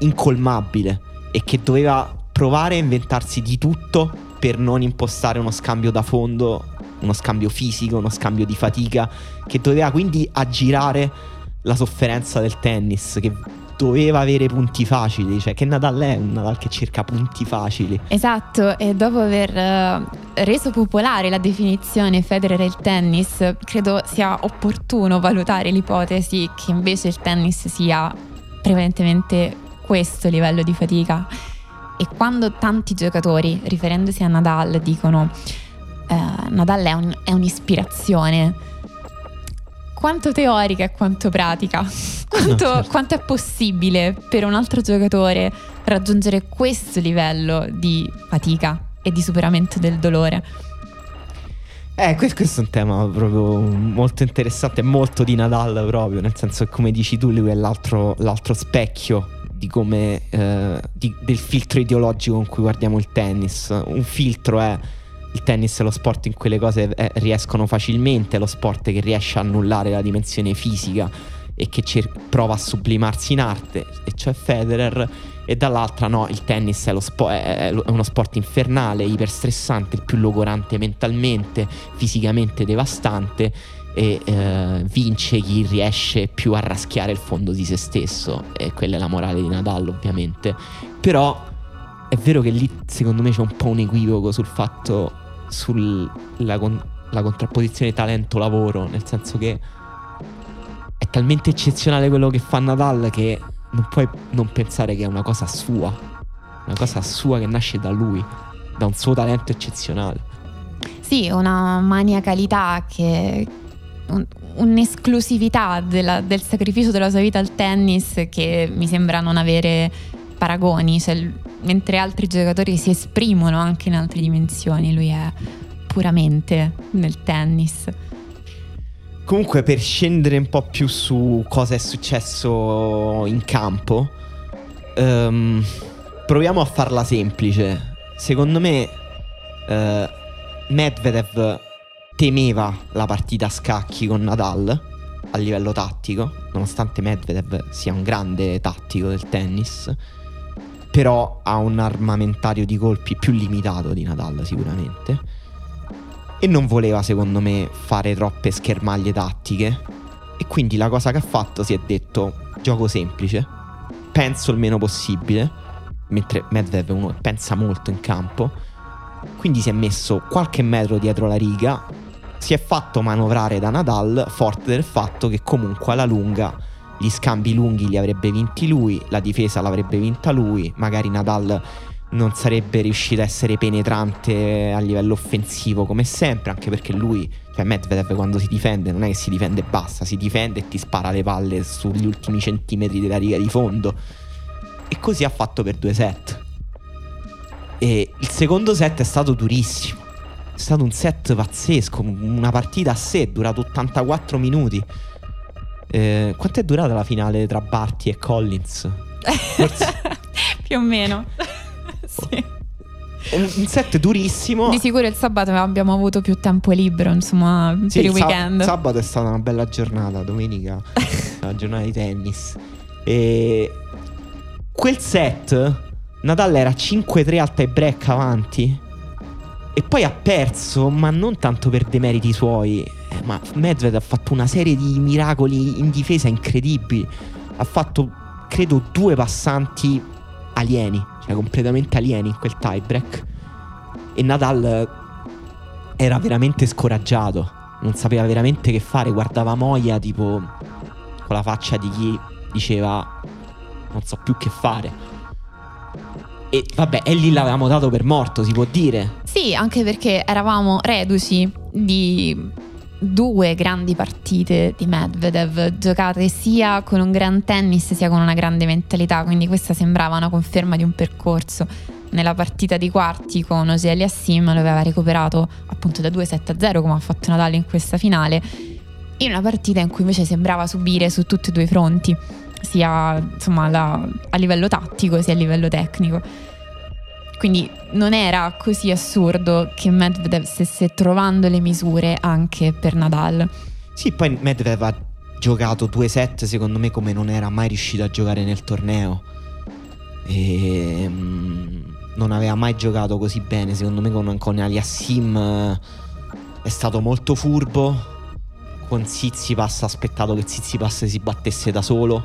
incolmabile e che doveva provare a inventarsi di tutto per non impostare uno scambio da fondo, uno scambio fisico, uno scambio di fatica, che doveva quindi aggirare la sofferenza del tennis che doveva avere punti facili, cioè che Nadal è un Nadal che cerca punti facili. Esatto, e dopo aver uh, reso popolare la definizione Federer e il tennis, credo sia opportuno valutare l'ipotesi che invece il tennis sia prevalentemente questo livello di fatica. E quando tanti giocatori, riferendosi a Nadal, dicono uh, Nadal è, un, è un'ispirazione, quanto teorica e quanto pratica. Quanto, no, certo. quanto, è possibile per un altro giocatore raggiungere questo livello di fatica e di superamento del dolore? Eh, questo è un tema proprio molto interessante, molto di Nadal proprio, nel senso che come dici tu lui è l'altro, l'altro specchio di come, eh, di, del filtro ideologico con cui guardiamo il tennis. Un filtro è il tennis è lo sport in cui le cose eh, riescono facilmente, è lo sport che riesce a annullare la dimensione fisica e che cer- prova a sublimarsi in arte, e cioè Federer, e dall'altra no, il tennis è, spo- è, è uno sport infernale, iperstressante, il più logorante mentalmente, fisicamente devastante e eh, vince chi riesce più a raschiare il fondo di se stesso e quella è la morale di Nadal ovviamente. Però è vero che lì secondo me c'è un po' un equivoco sul fatto sulla con- contrapposizione talento-lavoro, nel senso che è talmente eccezionale quello che fa Nadal che non puoi non pensare che è una cosa sua, una cosa sua che nasce da lui, da un suo talento eccezionale. Sì, una maniacalità che un, un'esclusività della, del sacrificio della sua vita al tennis che mi sembra non avere paragoni, cioè, mentre altri giocatori si esprimono anche in altre dimensioni, lui è puramente nel tennis. Comunque per scendere un po' più su cosa è successo in campo, um, proviamo a farla semplice. Secondo me uh, Medvedev temeva la partita a scacchi con Nadal a livello tattico, nonostante Medvedev sia un grande tattico del tennis però ha un armamentario di colpi più limitato di Nadal sicuramente. E non voleva, secondo me, fare troppe schermaglie tattiche. E quindi la cosa che ha fatto si è detto gioco semplice, penso il meno possibile, mentre Medvedev uno pensa molto in campo. Quindi si è messo qualche metro dietro la riga, si è fatto manovrare da Nadal, forte del fatto che comunque alla lunga gli scambi lunghi li avrebbe vinti lui, la difesa l'avrebbe vinta lui, magari Nadal non sarebbe riuscito a essere penetrante a livello offensivo come sempre, anche perché lui, cioè Medvedev quando si difende non è che si difende e basta, si difende e ti spara le palle sugli ultimi centimetri della riga di fondo. E così ha fatto per due set. E il secondo set è stato durissimo. È stato un set pazzesco, una partita a sé, durato 84 minuti. Eh, quanto è durata la finale tra Barty e Collins? Forse... Più o meno. sì. Un set durissimo. Di sicuro il sabato abbiamo avuto più tempo libero, insomma, sì, per il weekend. Sab- sabato è stata una bella giornata, domenica una giornata di tennis. E quel set Nadal era 5-3 al tie break avanti e poi ha perso, ma non tanto per demeriti suoi eh, ma Medved ha fatto una serie di miracoli in difesa incredibili. Ha fatto, credo, due passanti alieni, cioè completamente alieni in quel tiebreak. E Nadal era veramente scoraggiato, non sapeva veramente che fare, guardava Moia tipo con la faccia di chi diceva non so più che fare. E vabbè, e lì l'avevamo dato per morto, si può dire. Sì, anche perché eravamo reduci di due grandi partite di Medvedev giocate sia con un gran tennis sia con una grande mentalità, quindi questa sembrava una conferma di un percorso. Nella partita di quarti con Ocelia Sim lo aveva recuperato appunto da 2-7-0 come ha fatto Natale in questa finale, in una partita in cui invece sembrava subire su tutti e due i fronti, sia insomma, la, a livello tattico sia a livello tecnico. Quindi non era così assurdo che Medvedev stesse trovando le misure anche per Nadal. Sì, poi Medvedev ha giocato due set secondo me come non era mai riuscito a giocare nel torneo. E um, non aveva mai giocato così bene secondo me con, con Aliassim è stato molto furbo con Zizipas ha aspettato che Zizipas si battesse da solo.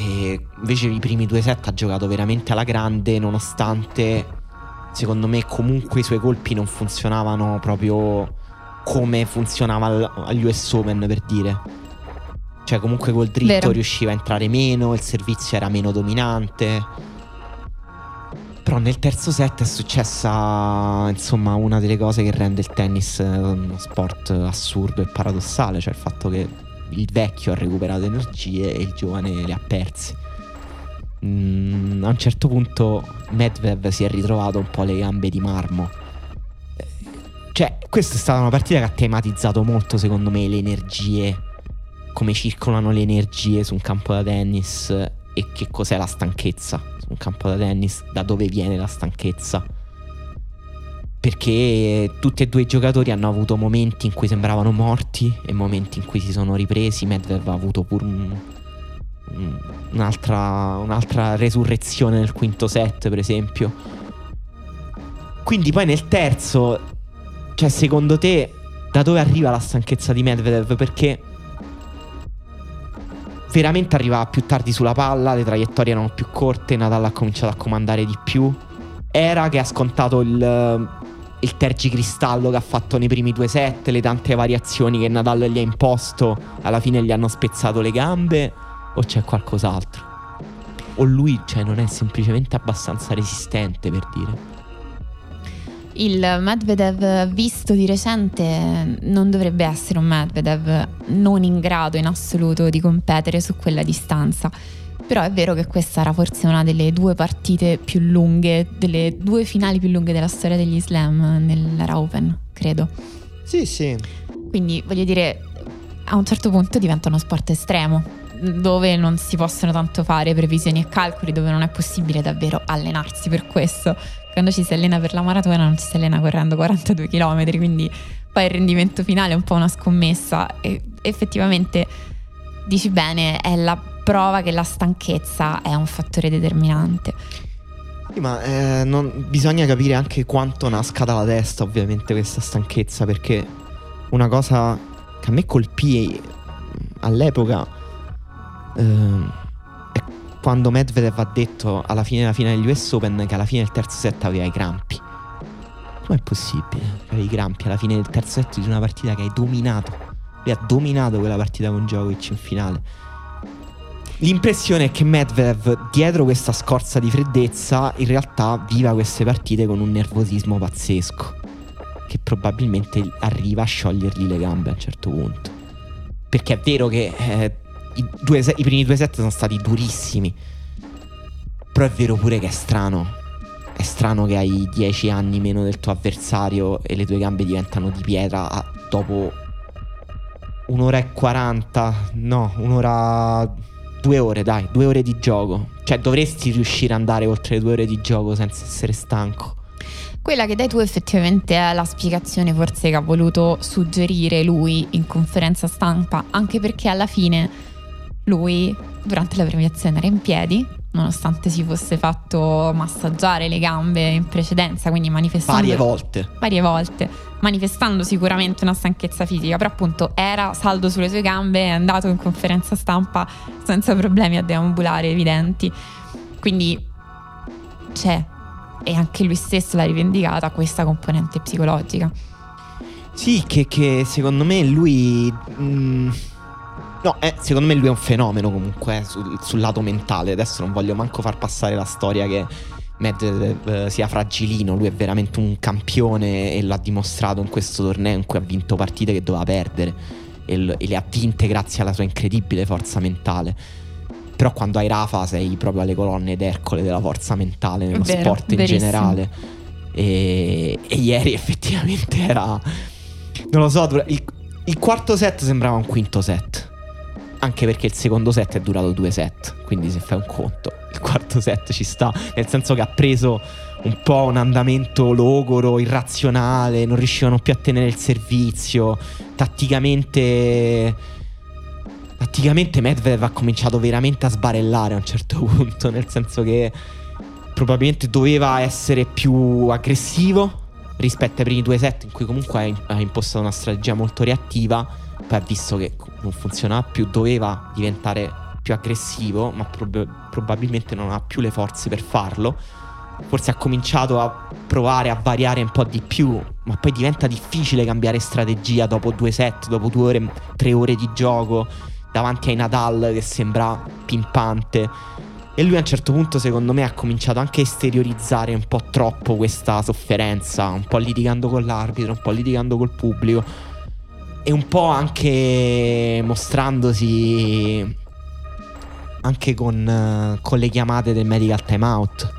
E invece i primi due set ha giocato veramente alla grande, nonostante secondo me comunque i suoi colpi non funzionavano proprio come funzionava agli US Open per dire. Cioè comunque col dritto Vero. riusciva a entrare meno, il servizio era meno dominante. Però nel terzo set è successa insomma una delle cose che rende il tennis uno sport assurdo e paradossale, cioè il fatto che il vecchio ha recuperato energie e il giovane le ha perse. Mm, a un certo punto Medvedev si è ritrovato un po' le gambe di marmo. Cioè, questa è stata una partita che ha tematizzato molto, secondo me, le energie, come circolano le energie su un campo da tennis e che cos'è la stanchezza un campo da tennis, da dove viene la stanchezza. Perché tutti e due i giocatori hanno avuto momenti in cui sembravano morti e momenti in cui si sono ripresi. Medvedev ha avuto pure un, un'altra, un'altra resurrezione nel quinto set, per esempio. Quindi poi nel terzo, cioè secondo te, da dove arriva la stanchezza di Medvedev? Perché veramente arrivava più tardi sulla palla, le traiettorie erano più corte, Nadal ha cominciato a comandare di più. Era che ha scontato il, il tergicristallo che ha fatto nei primi due set, le tante variazioni che Nadal gli ha imposto, alla fine gli hanno spezzato le gambe, o c'è qualcos'altro? O lui, cioè, non è semplicemente abbastanza resistente per dire. Il Medvedev visto di recente non dovrebbe essere un Medvedev non in grado in assoluto di competere su quella distanza. Però è vero che questa era forse una delle due partite più lunghe, delle due finali più lunghe della storia degli slam nell'era Open, credo. Sì, sì. Quindi voglio dire, a un certo punto diventa uno sport estremo, dove non si possono tanto fare previsioni e calcoli, dove non è possibile davvero allenarsi per questo quando ci si allena per la maratona non ci si allena correndo 42 km, quindi poi il rendimento finale è un po' una scommessa e effettivamente dici bene, è la prova che la stanchezza è un fattore determinante. Ma eh, non, bisogna capire anche quanto nasca dalla testa, ovviamente, questa stanchezza, perché una cosa che a me colpì all'epoca eh, quando Medvedev ha detto alla fine della finale degli US Open che alla fine del terzo set aveva i crampi. Com'è possibile? Avevi i crampi alla fine del terzo set di una partita che hai dominato. Lui ha dominato quella partita con Djokovic in finale. L'impressione è che Medvedev, dietro questa scorza di freddezza, in realtà viva queste partite con un nervosismo pazzesco. Che probabilmente arriva a sciogliergli le gambe a un certo punto. Perché è vero che eh, i, due, i primi due set sono stati durissimi. Però è vero pure che è strano. È strano che hai 10 anni meno del tuo avversario e le tue gambe diventano di pietra dopo un'ora e 40. No, un'ora. Due ore, dai, due ore di gioco. Cioè, dovresti riuscire ad andare oltre le due ore di gioco senza essere stanco. Quella che dai tu effettivamente è la spiegazione forse che ha voluto suggerire lui in conferenza stampa, anche perché alla fine lui durante la premiazione era in piedi, nonostante si fosse fatto massaggiare le gambe in precedenza, quindi manifestando... Varie volte. Varie volte, manifestando sicuramente una stanchezza fisica, però appunto era saldo sulle sue gambe, è andato in conferenza stampa senza problemi a deambulare evidenti. Quindi c'è, e anche lui stesso l'ha rivendicata, questa componente psicologica. Sì, che, che secondo me lui... Mh mm, No, eh, secondo me lui è un fenomeno comunque eh, sul, sul, lato mentale. Adesso non voglio manco far passare la storia che Medvedev eh, sia fragilino. Lui è veramente un campione e l'ha dimostrato in questo torneo in cui ha vinto partite che doveva perdere. E, l- e le ha vinte grazie alla sua incredibile forza mentale. Però quando hai Rafa sei proprio alle colonne d'Ercole della forza mentale nello Vero, sport in verissimo. generale. E, e, ieri effettivamente era... Non lo so, il, il quarto set sembrava un quinto set anche perché il secondo set è durato due set, quindi se fai un conto, il quarto set ci sta, nel senso che ha preso un po' un andamento logoro, irrazionale, non riuscivano più a tenere il servizio, tatticamente... Tatticamente Medvedev ha cominciato veramente a sbarellare a un certo punto, nel senso che probabilmente doveva essere più aggressivo rispetto ai primi due set in cui comunque ha impostato una strategia molto reattiva poi ha visto che non funzionava più, doveva diventare più aggressivo, ma prob- probabilmente non ha più le forze per farlo. Forse ha cominciato a provare a variare un po' di più, ma poi diventa difficile cambiare strategia dopo due set, dopo due ore, tre ore di gioco, davanti ai Nadal che sembra pimpante. E lui a un certo punto, secondo me, ha cominciato anche a esteriorizzare un po' troppo questa sofferenza, un po' litigando con l'arbitro, un po' litigando col pubblico e un po' anche mostrandosi anche con, con le chiamate del medical timeout.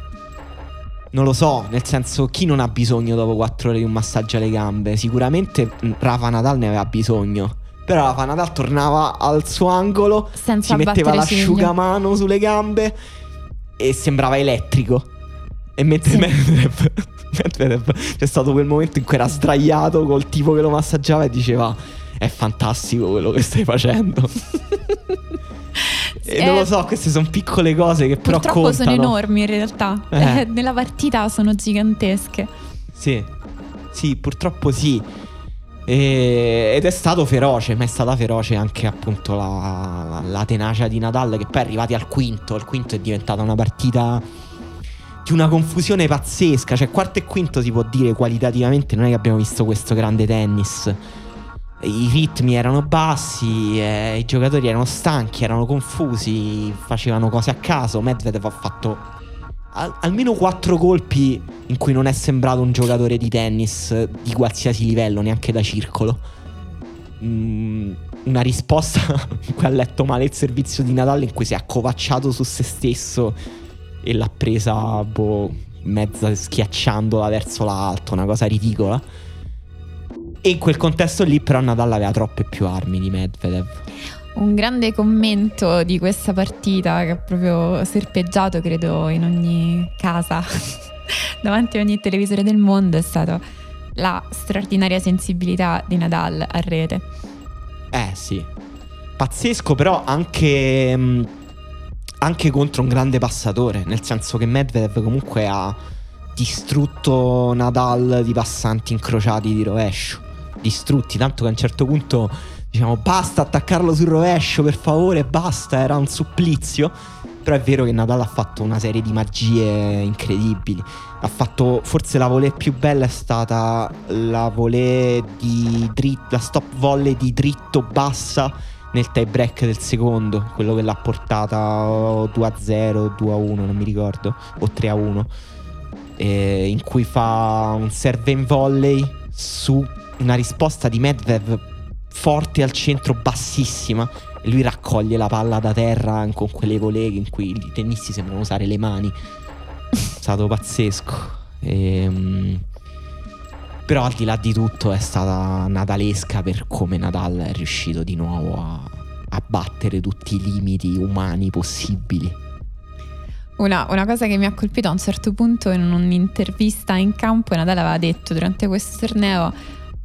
Non lo so, nel senso, chi non ha bisogno dopo 4 ore di un massaggio alle gambe? Sicuramente Rafa Nadal ne aveva bisogno. Però Rafa Nadal tornava al suo angolo, Senza si metteva l'asciugamano sulle gambe e sembrava elettrico. E mentre Sì. Medvedev, Medvedev c'è stato quel momento in cui era sdraiato col tipo che lo massaggiava e diceva è fantastico quello che stai facendo. Eh, non lo so, queste sono piccole cose che però Purtroppo contano. sono enormi in realtà. Eh. Eh, Nella partita sono gigantesche. Sì, sì, purtroppo sì. E- ed è stato feroce, ma è stata feroce anche appunto la, la tenacia di Nadal che poi è arrivati al quinto. Il quinto è diventata una partita di una confusione pazzesca. Cioè, quarto e quinto si può dire qualitativamente non è che abbiamo visto questo grande tennis. I ritmi erano bassi, eh, i giocatori erano stanchi, erano confusi, facevano cose a caso. Medvedev ha fatto al- almeno quattro colpi in cui non è sembrato un giocatore di tennis di qualsiasi livello, neanche da circolo. Mm, una risposta in cui ha letto male il servizio di Natale, in cui si è accovacciato su se stesso e l'ha presa, boh, mezza schiacciandola verso l'alto, una cosa ridicola. E in quel contesto lì, però, Nadal aveva troppe più armi di Medvedev. Un grande commento di questa partita che ha proprio serpeggiato, credo, in ogni casa, davanti a ogni televisore del mondo, è stato la straordinaria sensibilità di Nadal a rete. Eh sì, pazzesco però anche, mh, anche contro un grande passatore, nel senso che Medvedev comunque ha distrutto Nadal di passanti incrociati di rovescio, distrutti, tanto che a un certo punto diciamo basta attaccarlo sul rovescio per favore, basta, era un supplizio. Però è vero che Nadal ha fatto una serie di magie incredibili. Ha fatto forse la volée più bella è stata la volée di dritto, la stop volley di dritto bassa nel tie break del secondo, quello che l'ha portata o 2-0 o 2-1, non mi ricordo, o 3-1. eh, in cui fa un serve in volley su una risposta di Medvedev forte al centro, bassissima. E lui raccoglie la palla da terra con quelle volee in cui i tennisti sembrano usare le mani. È stato pazzesco. Ehm, Però al di là di tutto è stata nadalesca per come Nadal è riuscito di nuovo a, a battere tutti i limiti umani possibili. Una, una cosa che mi ha colpito a un certo punto in un'intervista in campo, Nadal aveva detto durante questo torneo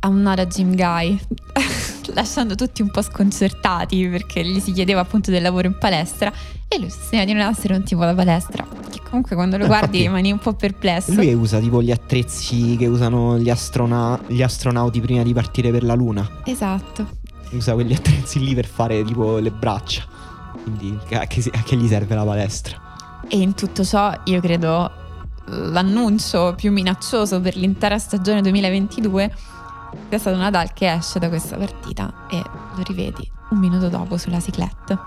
I'm not a gym guy, lasciando tutti un po' sconcertati perché gli si chiedeva appunto del lavoro in palestra e lui sosteneva di non essere un tipo da palestra, che comunque quando lo Eh, guardi infatti- rimani un po' perplesso. Lui usa tipo gli attrezzi che usano gli, astrona- gli astronauti prima di partire per la Luna. Esatto. Usa quegli attrezzi lì per fare tipo le braccia. Quindi a che, a che gli serve la palestra? E in tutto ciò io credo l'annuncio più minaccioso per l'intera stagione 2022 sia stato Nadal che esce da questa partita e lo rivedi un minuto dopo sulla ciclette.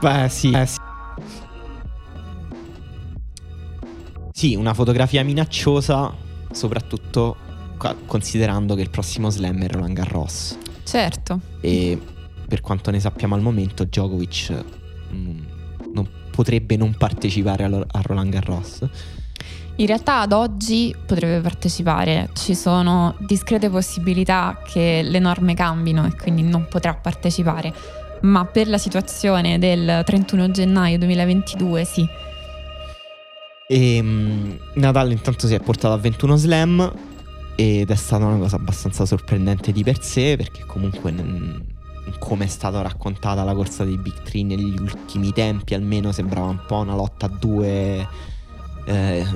Beh, sì. Eh, sì. Sì, una fotografia minacciosa, soprattutto considerando che il prossimo slam è Roland Garros. Certo, E per quanto ne sappiamo al momento, Djokovic mm, non potrebbe non partecipare a Roland Garros. In realtà ad oggi potrebbe partecipare, ci sono discrete possibilità che le norme cambino e quindi non potrà partecipare, ma per la situazione del 31 gennaio 2022 sì. E mm, Nadal intanto si è portato a 21 slam ed è stata una cosa abbastanza sorprendente di per sé perché comunque come è stata raccontata la corsa dei Big Three negli ultimi tempi almeno sembrava un po' una lotta a due eh,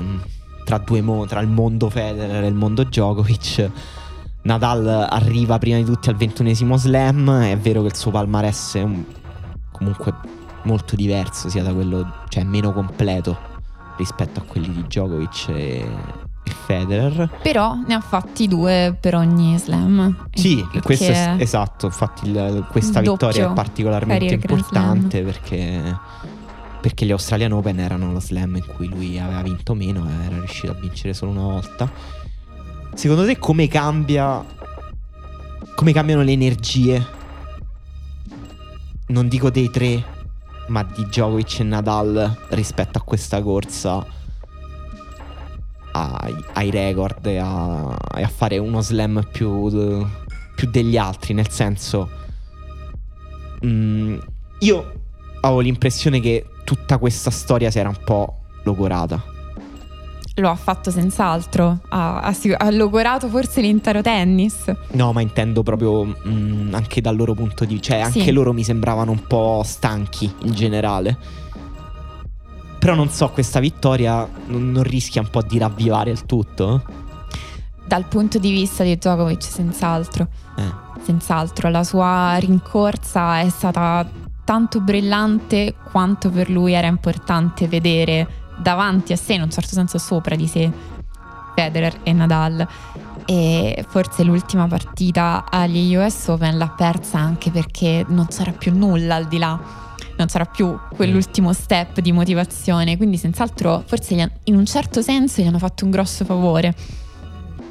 tra, due mo- tra il mondo Federer e il mondo Djokovic Nadal arriva prima di tutti al ventunesimo slam, è vero che il suo palmarès è un, comunque molto diverso, sia da quello, cioè meno completo rispetto a quelli di Djokovic e, e Federer. Però ne ha fatti due per ogni slam. Sì, questo è, esatto, infatti il, questa vittoria è particolarmente importante perché, perché gli Australian Open erano lo slam in cui lui aveva vinto meno e era riuscito a vincere solo una volta. Secondo te come cambia come cambiano le energie? Non dico dei tre, ma di Djokovic e Nadal rispetto a questa corsa ai, ai record e a, a, fare uno slam più, più degli altri. Nel senso, mh, mm, io avevo l'impressione che tutta questa storia si era un po' logorata lo ha fatto senz'altro, ha, ha, ha, logorato forse l'intero tennis. No, ma intendo proprio mh, mm, anche dal loro punto di vista, cioè anche sì. loro mi sembravano un po' stanchi in generale. Però non so, questa vittoria non, non rischia un po' di ravvivare il tutto? Dal punto di vista di Djokovic, senz'altro. Eh. Senz'altro, la sua rincorsa è stata tanto brillante quanto per lui era importante vedere davanti a sé, in un certo senso sopra di sé, Federer e Nadal. E forse l'ultima partita agli US Open l'ha persa anche perché non c'era più nulla al di là, non c'era più quell'ultimo step di motivazione. Quindi, senz'altro, forse in un certo senso gli hanno fatto un grosso favore.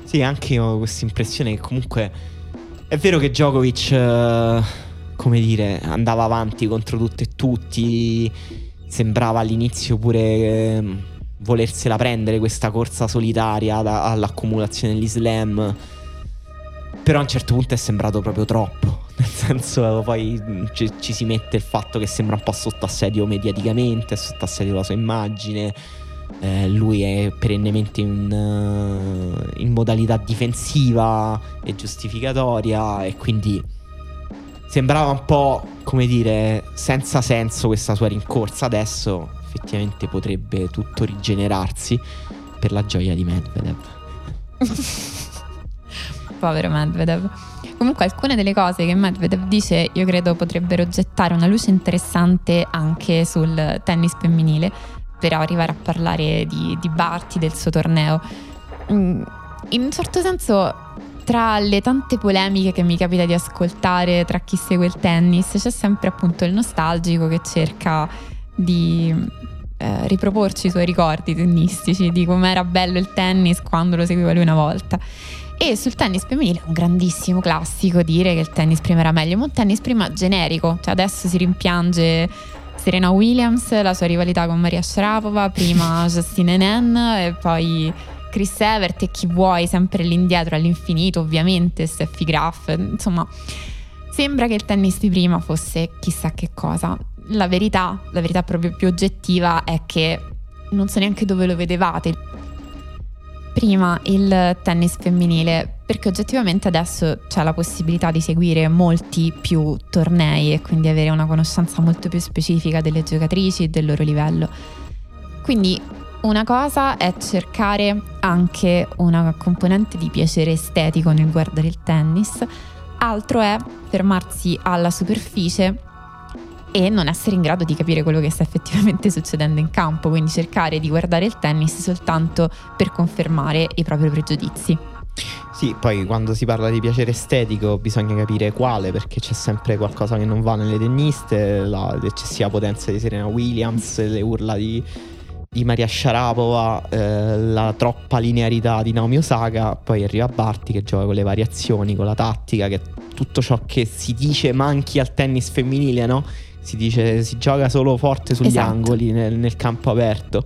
Sì, anche io ho questa impressione che comunque è vero che Djokovic, eh, come dire, andava avanti contro tutto e tutti sembrava all'inizio pure eh, volersela prendere questa corsa solitaria da, all'accumulazione degli slam. Però a un certo punto è sembrato proprio troppo. Nel senso, poi ci, ci, si mette il fatto che sembra un po' sotto assedio mediaticamente, sotto assedio la sua immagine. Eh, lui è perennemente in, uh, in modalità difensiva e giustificatoria e quindi sembrava un po', come dire, senza senso questa sua rincorsa. Adesso effettivamente potrebbe tutto rigenerarsi per la gioia di Medvedev. Povero Medvedev. Comunque alcune delle cose che Medvedev dice io credo potrebbero gettare una luce interessante anche sul tennis femminile per arrivare a parlare di, di Barty, del suo torneo. Mm, in un certo senso tra le tante polemiche che mi capita di ascoltare tra chi segue il tennis, c'è sempre appunto il nostalgico che cerca di eh, riproporci i suoi ricordi tennistici, di com'era bello il tennis quando lo seguiva lui una volta. E sul tennis femminile è un grandissimo classico dire che il tennis prima era meglio, ma un tennis prima generico, cioè adesso si rimpiange Serena Williams, la sua rivalità con Maria Sharapova, prima Justine Henin e poi Chris Evert e chi vuoi, sempre l'indietro all'infinito, ovviamente, Steffi Graf, insomma, sembra che il tennis di prima fosse chissà che cosa. La verità, la verità proprio più oggettiva è che non so neanche dove lo vedevate. Prima il tennis femminile, perché oggettivamente adesso c'è la possibilità di seguire molti più tornei e quindi avere una conoscenza molto più specifica delle giocatrici e del loro livello. Quindi una cosa è cercare anche una componente di piacere estetico nel guardare il tennis, altro è fermarsi alla superficie e non essere in grado di capire quello che sta effettivamente succedendo in campo, quindi cercare di guardare il tennis soltanto per confermare i propri pregiudizi. Sì, poi quando si parla di piacere estetico bisogna capire quale, perché c'è sempre qualcosa che non va nelle tenniste, l'eccessiva potenza di Serena Williams, le urla di di Maria Sharapova, eh, la troppa linearità di Naomi Osaka, poi arriva Barty che gioca con le variazioni, con la tattica, che tutto ciò che si dice manchi al tennis femminile, no? Si dice si gioca solo forte sugli esatto. angoli nel, nel, campo aperto.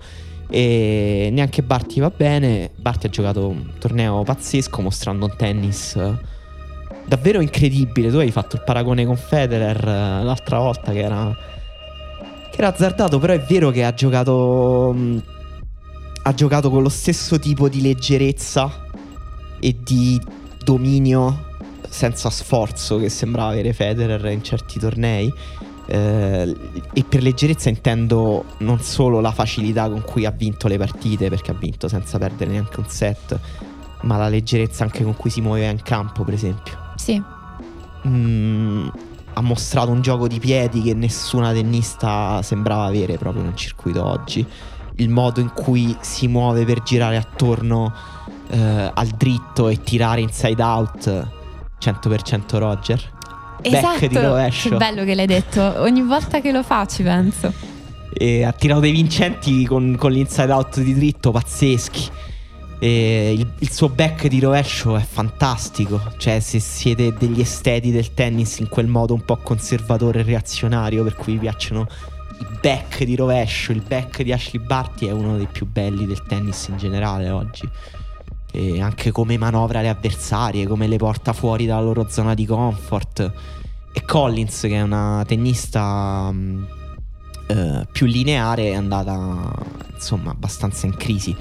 E neanche Barty va bene. Barty ha giocato un torneo pazzesco, mostrando un tennis davvero incredibile. Tu hai fatto il paragone con Federer eh, l'altra volta che era era azzardato, però è vero che ha giocato. Mh, mm, ha giocato con lo stesso tipo di leggerezza e di dominio senza sforzo che sembrava avere Federer in certi tornei. Eh, e per leggerezza intendo non solo la facilità con cui ha vinto le partite, perché ha vinto senza perdere neanche un set, ma la leggerezza anche con cui si muoveva in campo, per esempio. Sì. Mm, ha mostrato un gioco di piedi che nessuna tennista sembrava avere proprio nel circuito oggi. Il modo in cui si muove per girare attorno eh, al dritto e tirare inside out 100% Roger. Esatto, di rovescio. che bello che l'hai detto. Ogni volta che lo faccio penso. E ha tirato dei vincenti con, con l'inside out di dritto pazzeschi. E il, il suo back di rovescio è fantastico. Cioè, se siete degli esteti del tennis in quel modo un po' conservatore e reazionario, per cui vi piacciono i back di rovescio, il back di Ashley Barty è uno dei più belli del tennis in generale oggi. E anche come manovra le avversarie, come le porta fuori dalla loro zona di comfort. E Collins, che è una tennista mh, eh, più lineare, è andata insomma abbastanza in crisi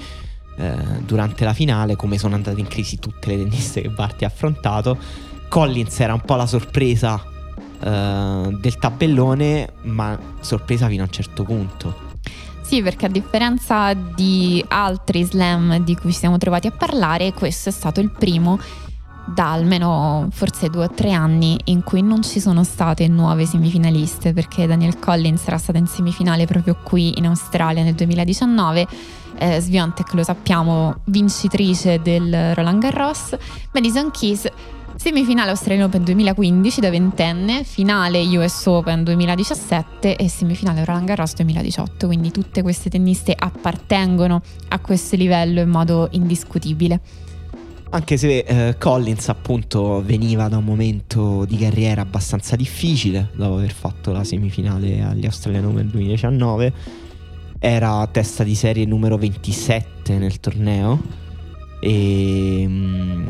eh, durante la finale, come sono andate in crisi tutte le tenniste che Barty ha affrontato. Collins era un po' la sorpresa eh, del tabellone, ma sorpresa fino a un certo punto. Sì, perché a differenza di altri slam di cui ci siamo trovati a parlare, questo è stato il primo da almeno forse due o tre anni in cui non ci sono state nuove semifinaliste, perché Daniel Collins era stata in semifinale proprio qui in Australia nel 2019. Eh, Sviontek lo sappiamo, vincitrice del Roland Garros. Madison Keys Semifinale Australian Open 2015 da ventenne, finale US Open 2017 e semifinale Roland Garros 2018, quindi tutte queste tenniste appartengono a questo livello in modo indiscutibile. Anche se eh, Collins appunto veniva da un momento di carriera abbastanza difficile dopo aver fatto la semifinale agli Australian Open 2019, era testa di serie numero 27 nel torneo e mm,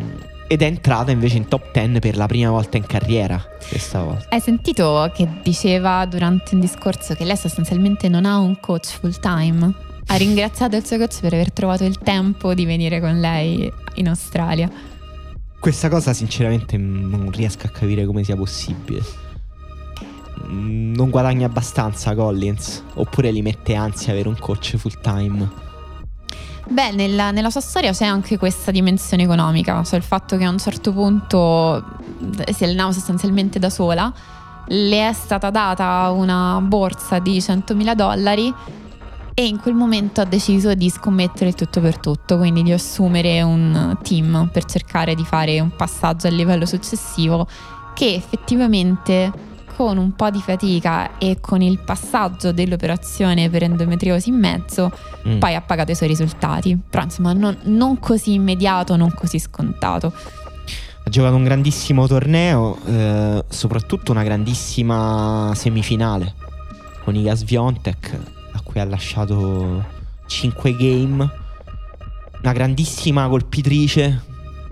ed è entrata invece in top 10 per la prima volta in carriera questa volta. Hai sentito che diceva durante un discorso che lei sostanzialmente non ha un coach full time? Ha ringraziato il suo coach per aver trovato il tempo di venire con lei in Australia. Questa cosa sinceramente non riesco a capire come sia possibile. Non guadagna abbastanza Collins, oppure li mette ansia avere un coach full time. Beh, nella, nella, sua storia c'è anche questa dimensione economica, cioè il fatto che a un certo punto eh, si allenava sostanzialmente da sola, le è stata data una borsa di 100.000 dollari e in quel momento ha deciso di scommettere tutto per tutto, quindi di assumere un team per cercare di fare un passaggio al livello successivo che effettivamente con un po' di fatica e con il passaggio dell'operazione per endometriosi in mezzo, mm. poi ha pagato i suoi risultati. Però insomma non, non così immediato, non così scontato. Ha giocato un grandissimo torneo, eh, soprattutto una grandissima semifinale con Iga Sviontek, a cui ha lasciato 5 game. Una grandissima colpitrice,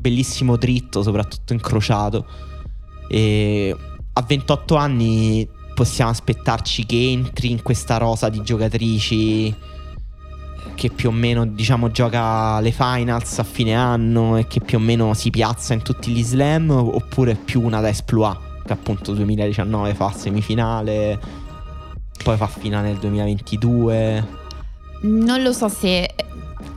bellissimo dritto, soprattutto incrociato. E 28 anni possiamo aspettarci che entri in questa rosa di giocatrici che più o meno diciamo gioca le finals a fine anno e che più o meno si piazza in tutti gli slam oppure più una da esploit che appunto 2019 fa semifinale poi fa finale nel 2022 non lo so se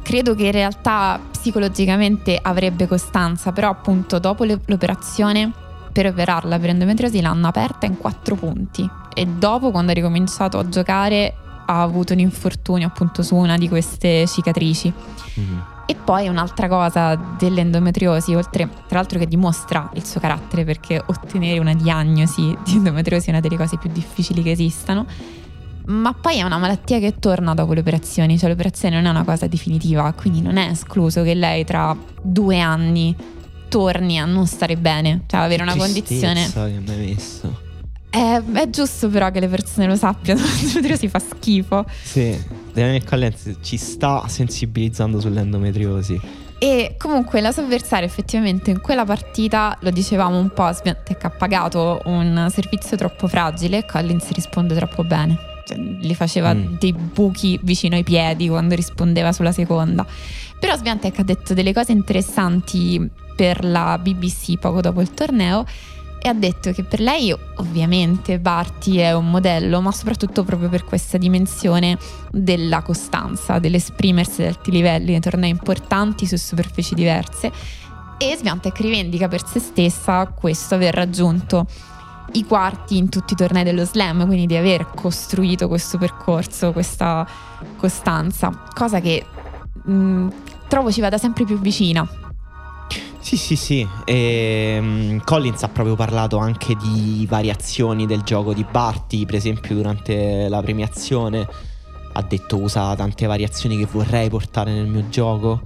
credo che in realtà psicologicamente avrebbe costanza però appunto dopo l'operazione per operarla per endometriosi l'hanno aperta in quattro punti e dopo quando ha ricominciato a giocare ha avuto un infortunio appunto su una di queste cicatrici. Mm-hmm. E poi un'altra cosa dell'endometriosi, oltre tra l'altro che dimostra il suo carattere perché ottenere una diagnosi di endometriosi è una delle cose più difficili che esistano, ma poi è una malattia che torna dopo le operazioni, cioè l'operazione non è una cosa definitiva, quindi non è escluso che lei tra due anni torni a non stare bene, cioè avere una condizione. che mi hai messo. È, è, giusto però che le persone lo sappiano, l'endometriosi fa schifo. Sì, Daniel Collins ci sta sensibilizzando sull'endometriosi. E comunque la sua avversaria effettivamente in quella partita, lo dicevamo un po', Sviantec ha pagato un servizio troppo fragile e Collins risponde troppo bene. Cioè, gli faceva mm. dei buchi vicino ai piedi quando rispondeva sulla seconda. Però Sviantec ha detto delle cose interessanti per la BBC poco dopo il torneo e ha detto che per lei ovviamente Barty è un modello, ma soprattutto proprio per questa dimensione della costanza, dell'esprimersi ad alti livelli nei tornei importanti su superfici diverse e Sviantec rivendica per se stessa questo aver raggiunto i quarti in tutti i tornei dello slam, quindi di aver costruito questo percorso, questa costanza, cosa che mh, trovo ci vada sempre più vicina. Sì, sì, sì. E, um, Collins ha proprio parlato anche di variazioni del gioco di Barty, per esempio durante la premiazione ha detto usa tante variazioni che vorrei portare nel mio gioco.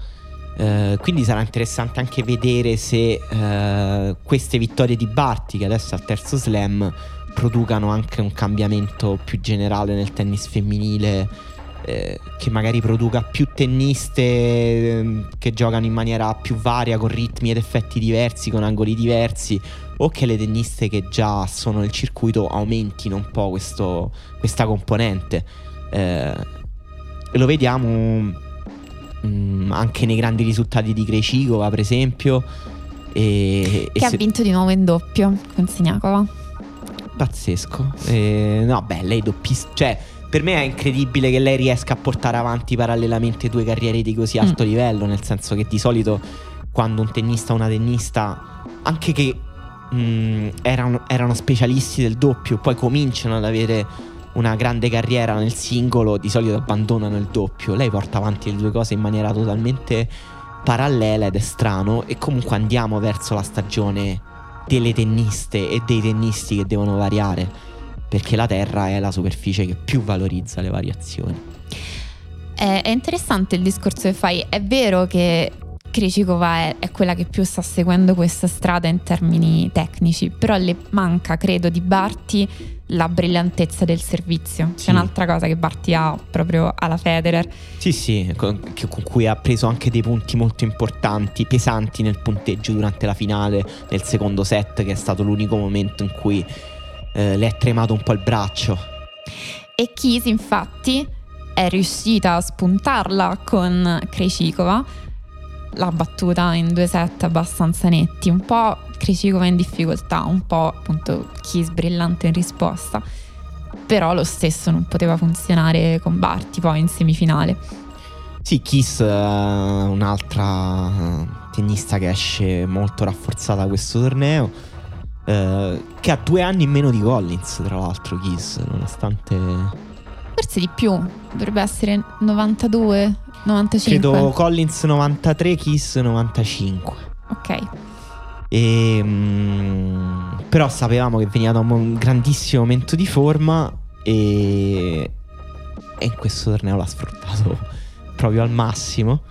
Uh, quindi sarà interessante anche vedere se uh, queste vittorie di Barty, che adesso è al terzo slam, producano anche un cambiamento più generale nel tennis femminile eh, che magari produca più tenniste eh, che giocano in maniera più varia, con ritmi ed effetti diversi, con angoli diversi, o che le tenniste che già sono nel circuito aumentino un po' questo, questa componente. Eh, lo vediamo mh, mm, anche nei grandi risultati di Krejcikova, per esempio. E, che e ha se... vinto di nuovo in doppio con Siniakova. Pazzesco. Eh, no, beh, lei doppista. Cioè, per me è incredibile che lei riesca a portare avanti parallelamente due carriere di così alto mm. livello, nel senso che di solito quando un tennista o una tennista, anche che mh, mm, erano, erano specialisti del doppio, poi cominciano ad avere una grande carriera nel singolo, di solito abbandonano il doppio. Lei porta avanti le due cose in maniera totalmente parallela ed è strano e comunque andiamo verso la stagione delle tenniste e dei tennisti che devono variare perché la Terra è la superficie che più valorizza le variazioni. È, è interessante il discorso che fai, è vero che Krejcikova è, è, quella che più sta seguendo questa strada in termini tecnici, però le manca, credo, di Barty la brillantezza del servizio. Sì. C'è un'altra cosa che Barty ha proprio alla Federer. Sì, sì, con, con, cui ha preso anche dei punti molto importanti, pesanti nel punteggio durante la finale, nel secondo set, che è stato l'unico momento in cui eh, le è tremato un po' il braccio. E Kis infatti è riuscita a spuntarla con Krejcikova, l'ha battuta in due set abbastanza netti, un po' Krejcikova in difficoltà, un po' appunto Kis brillante in risposta, però lo stesso non poteva funzionare con Barty poi in semifinale. Sì, Kiss è un'altra eh, tennista che esce molto rafforzata da questo torneo eh, che ha due anni in meno di Collins, tra l'altro, Kiss, nonostante... Forse di più, dovrebbe essere 92, 95. Credo Collins 93, Kiss 95. Ok. E, mh, però sapevamo che veniva da un grandissimo momento di forma e, e in questo torneo l'ha sfruttato proprio al massimo.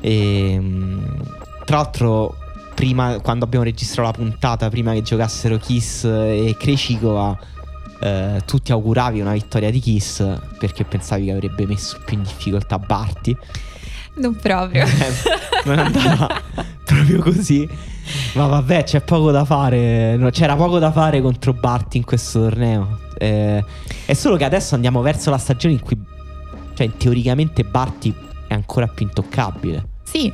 E, mh, tra l'altro prima, quando abbiamo registrato la puntata, prima che giocassero Kiss e Krejcikova, eh, tu ti auguravi una vittoria di Kiss perché pensavi che avrebbe messo più in difficoltà Barty. Non proprio. Eh, non andava proprio così. Ma vabbè, c'è poco da fare. c'era poco da fare contro Barty in questo torneo. Eh, è solo che adesso andiamo verso la stagione in cui, cioè, teoricamente Barty è ancora più intoccabile. Sì,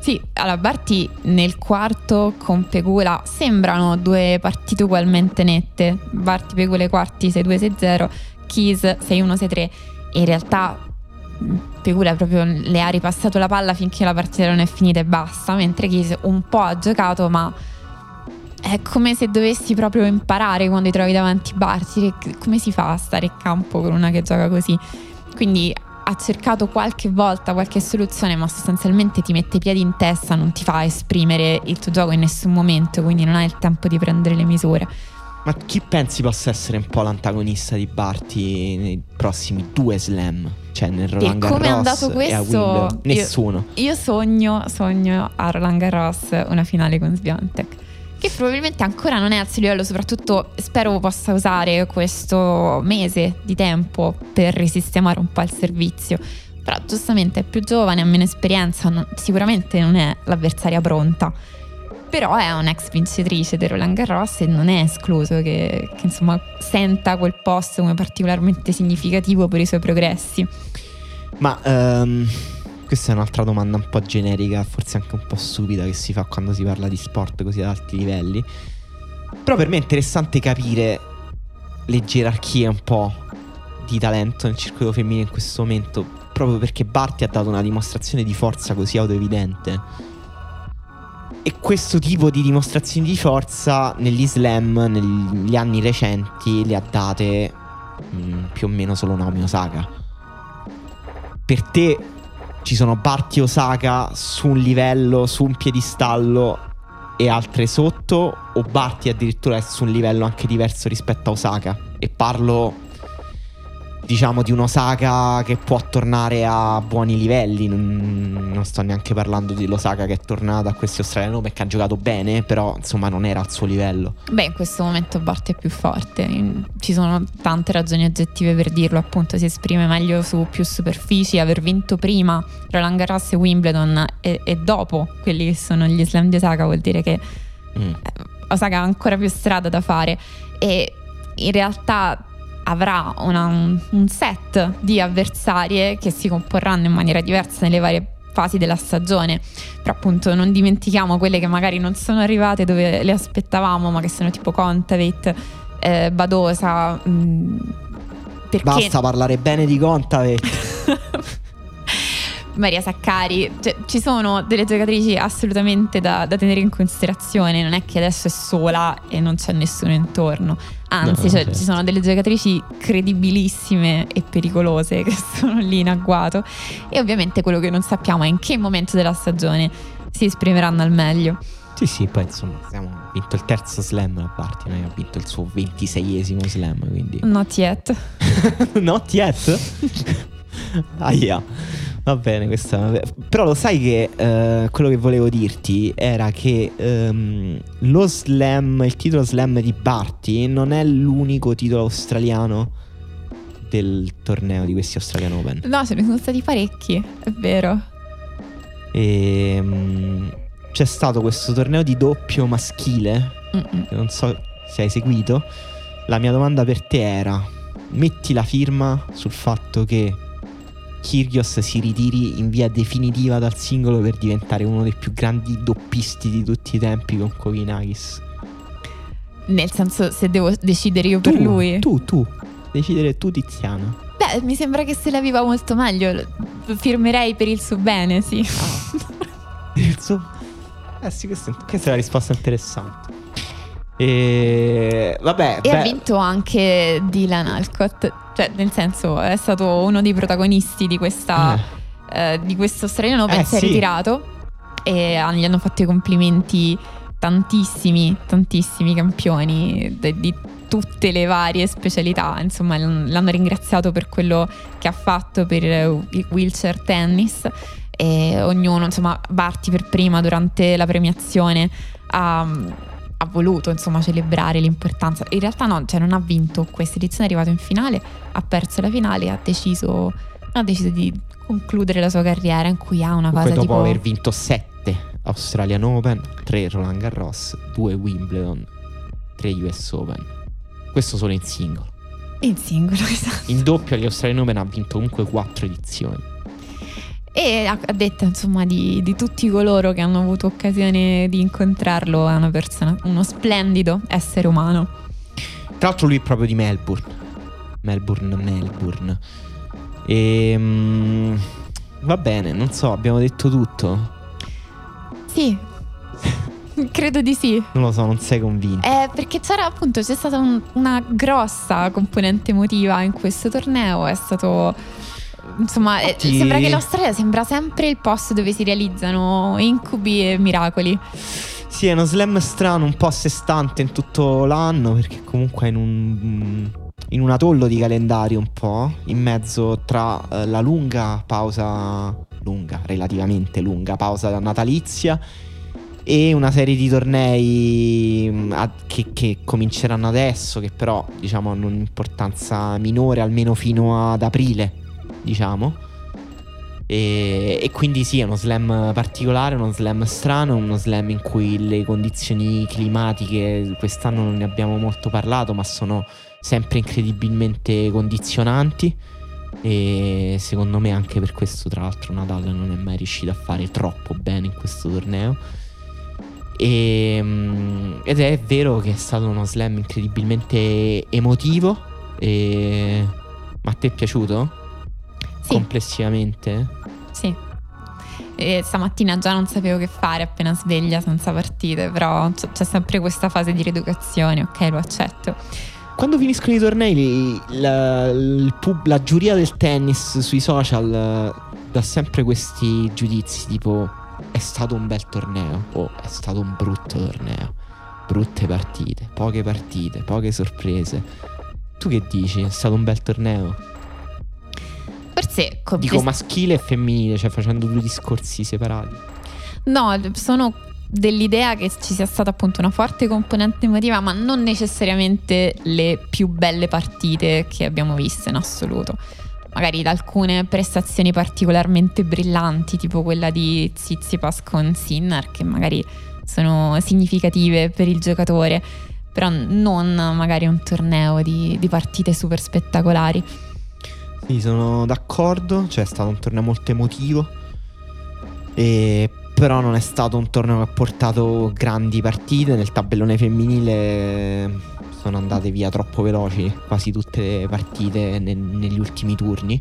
sì, allora Barti nel quarto con Pegula sembrano due partite ugualmente nette. Barti Pegula ai quarti 6-2-6-0, Keys 6-1-6-3. In realtà Pegula proprio le ha ripassato la palla finché la partita non è finita e basta, mentre Keys un po' ha giocato ma è come se dovessi proprio imparare quando ti trovi davanti Barti, come si fa a stare in campo con una che gioca così. Quindi ha cercato qualche volta qualche soluzione, ma sostanzialmente ti mette i piedi in testa, non ti fa esprimere il tuo gioco in nessun momento, quindi non hai il tempo di prendere le misure. Ma chi pensi possa essere un po' l'antagonista di Barty nei prossimi due slam? Cioè nel Roland Garros come è andato questo? Nessuno. Io, io, sogno, sogno a Roland Garros una finale con Sviantec che probabilmente ancora non è al suo livello, soprattutto spero possa usare questo mese di tempo per risistemare un po' il servizio. Però giustamente è più giovane, ha meno esperienza, non, sicuramente non è l'avversaria pronta. Però è un'ex vincitrice di Roland Garros e non è escluso che, che insomma, senta quel posto come particolarmente significativo per i suoi progressi. Ma um, questa è un'altra domanda un po' generica, forse anche un po' stupida che si fa quando si parla di sport così ad alti livelli. Però per me è interessante capire le gerarchie un po' di talento nel circuito femminile in questo momento, proprio perché Barty ha dato una dimostrazione di forza così autoevidente. E questo tipo di dimostrazioni di forza negli slam, negli anni recenti, le ha date mh, mm, più o meno solo Naomi Osaka. Per te ci sono Barty e Osaka su un livello, su un piedistallo e altre sotto o Barty addirittura è su un livello anche diverso rispetto a Osaka? E parlo diciamo di un'Osaka che può tornare a buoni livelli. Non, non sto neanche parlando di l'Osaka che è tornata a questi australiani perché ha giocato bene però insomma non era al suo livello. Beh in questo momento Barty è più forte. Ci sono tante ragioni oggettive per dirlo appunto si esprime meglio su più superfici. Aver vinto prima Roland Garros e Wimbledon e, e dopo quelli che sono gli slam di Osaka vuol dire che mm. Osaka ha ancora più strada da fare. E in realtà avrà una, un set di avversarie che si comporranno in maniera diversa nelle varie fasi della stagione. Però appunto non dimentichiamo quelle che magari non sono arrivate dove le aspettavamo, ma che sono tipo Contaveit, eh, Badosa. Mh, mm, perché... Basta parlare bene di Contaveit. Maria Saccari, cioè, ci sono delle giocatrici assolutamente da, da, tenere in considerazione, non è che adesso è sola e non c'è nessuno intorno, anzi no, cioè, certo. ci sono delle giocatrici credibilissime e pericolose che sono lì in agguato e ovviamente quello che non sappiamo è in che momento della stagione si esprimeranno al meglio. Sì, sì, poi insomma abbiamo vinto il terzo slam a parte, noi ha vinto il suo ventiseiesimo slam, quindi... Not yet. Not yet? ah, yeah. Va bene, questa. Però lo sai che uh, quello che volevo dirti era che um, lo slam, il titolo slam di Barty non è l'unico titolo australiano del torneo di questi Australian Open. No, ce ne sono stati parecchi, è vero. E um, c'è stato questo torneo di doppio maschile. Non so se hai seguito. La mia domanda per te era: metti la firma sul fatto che Kyrgios si ritiri in via definitiva dal singolo per diventare uno dei più grandi doppisti di tutti i tempi con Kovinakis. Nel senso, se devo decidere io tu, per lui. Tu, tu, decidere tu, Tiziana. Beh, mi sembra che se la viva molto meglio. Firmerei per il suo bene, sì. Ah. il suo. Eh sì, questa, questa è una risposta interessante. E vabbè. E beh. ha vinto anche Dylan Alcott. Cioè, nel senso, è stato uno dei protagonisti di questa. Eh. Eh, di questo australiano Open. Eh, si è sì. ritirato. E ah, gli hanno fatto i complimenti tantissimi, tantissimi campioni de, di tutte le varie specialità. Insomma, l'hanno ringraziato per quello che ha fatto per il wheelchair tennis. E ognuno, insomma, Barti per prima durante la premiazione ha ha voluto insomma celebrare l'importanza. In realtà no, cioè non ha vinto questa edizione, è arrivato in finale, ha perso la finale e ha deciso, ha deciso di concludere la sua carriera in cui ha una cosa dopo tipo... aver vinto 7 Australian Open, 3 Roland Garros, 2 Wimbledon, 3 US Open. Questo solo in singolo. In singolo, esatto. In doppio agli Australian Open ha vinto comunque 4 edizioni e ha detto insomma di, di, tutti coloro che hanno avuto occasione di incontrarlo è una persona, uno splendido essere umano. Tra l'altro lui è proprio di Melbourne. Melbourne, Melbourne. E um, va bene, non so, abbiamo detto tutto. Sì. Credo di sì. Non lo so, non sei convinto. Eh, perché c'era appunto, c'è stata un, una grossa componente emotiva in questo torneo. È stato insomma, eh, Infatti... sembra che l'Australia sembra sempre il posto dove si realizzano incubi e miracoli. Sì, è uno slam strano, un po' a sé stante in tutto l'anno, perché comunque è in un, in un atollo di calendario un po', in mezzo tra eh, la lunga pausa, lunga, relativamente lunga pausa natalizia e una serie di tornei mm, che, che, cominceranno adesso, che però diciamo hanno un'importanza minore almeno fino ad aprile diciamo. E, e, quindi sì, è uno slam particolare, uno slam strano, uno slam in cui le condizioni climatiche quest'anno non ne abbiamo molto parlato, ma sono sempre incredibilmente condizionanti. E secondo me anche per questo, tra l'altro, Nadal non è mai riuscito a fare troppo bene in questo torneo. E, mm, ed è vero che è stato uno slam incredibilmente emotivo. E... Ma a te è piaciuto? Sì. Complessivamente? Sì. E stamattina già non sapevo che fare appena sveglia senza partite, però c'è sempre questa fase di rieducazione, ok, lo accetto. Quando finiscono i tornei, la, pub- la giuria del tennis sui social eh, dà sempre questi giudizi tipo è stato un bel torneo o è stato un brutto torneo. Brutte partite, poche partite, poche sorprese. Tu che dici? È stato un bel torneo? Forse con Dico maschile e femminile, cioè facendo due discorsi separati. No, sono dell'idea che ci sia stata appunto una forte componente emotiva, ma non necessariamente le più belle partite che abbiamo visto in assoluto. Magari da alcune prestazioni particolarmente brillanti, tipo quella di Tsitsipas con Sinner, che magari sono significative per il giocatore, però non magari un torneo di, di partite super spettacolari. Sì, sono d'accordo, cioè è stato un torneo molto emotivo. E però non è stato un torneo che ha portato grandi partite. Nel tabellone femminile sono andate via troppo veloci quasi tutte le partite ne- negli ultimi turni.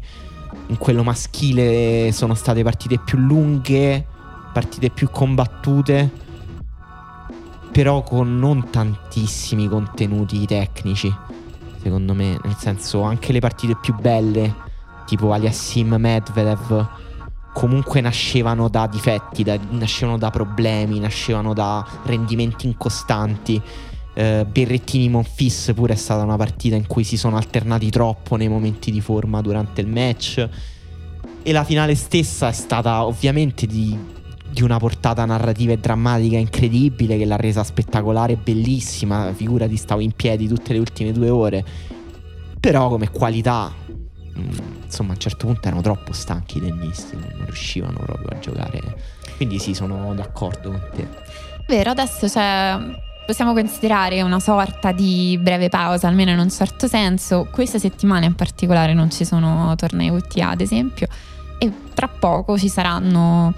In quello maschile sono state partite più lunghe, partite più combattute, però con non tantissimi contenuti tecnici, secondo me. Nel senso, anche le partite più belle, tipo Aliassim Medvedev, comunque nascevano da difetti, da- nascevano da problemi, nascevano da rendimenti incostanti. Eh, Berrettini Monfis pure è stata una partita in cui si sono alternati troppo nei momenti di forma durante il match. E la finale stessa è stata ovviamente di, di una portata narrativa e drammatica incredibile che l'ha resa spettacolare e bellissima. Figurati, stavo in piedi tutte le ultime due ore. Però come qualità, mm, insomma, a un certo punto erano troppo stanchi i tennisti, non riuscivano proprio a giocare. Quindi sì, sono d'accordo con te. Vero, adesso c'è, possiamo considerare una sorta di breve pausa, almeno in un certo senso. Questa settimana in particolare non ci sono tornei UTA, ad esempio, e tra poco ci saranno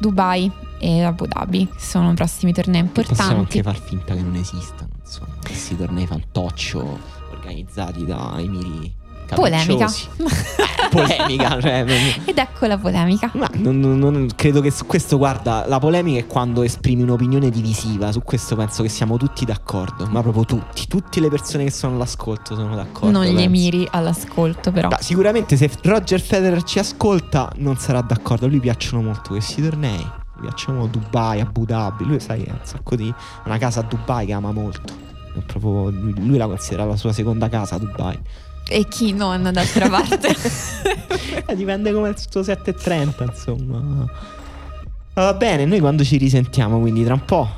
Dubai e Abu Dhabi, che sono i prossimi tornei Possiamo anche importanti. far finta che non esistano, insomma, questi tornei fantoccio organizzati da emiri Polemica. Eh, polemica, cioè, Ed ecco la polemica. Ma non, non- non- credo che su questo, guarda, la polemica è quando esprimi un'opinione divisiva. Su questo penso che siamo tutti d'accordo. Ma proprio tutti, tutte le persone che sono all'ascolto sono d'accordo. non gli penso. emiri all'ascolto, però. Ma sicuramente se Roger Federer ci ascolta non sarà d'accordo. A lui piacciono molto questi tornei. Gli piacciono Dubai, Abu Dhabi. Lui, sai, ha un sacco di. Una casa a Dubai che ama molto. Proprio, lui, lui la considera la sua seconda casa a Dubai. E chi non, d'altra parte. Eh, dipende come il suo 7.30, insomma. Va bene, noi quando ci risentiamo, quindi tra un po'.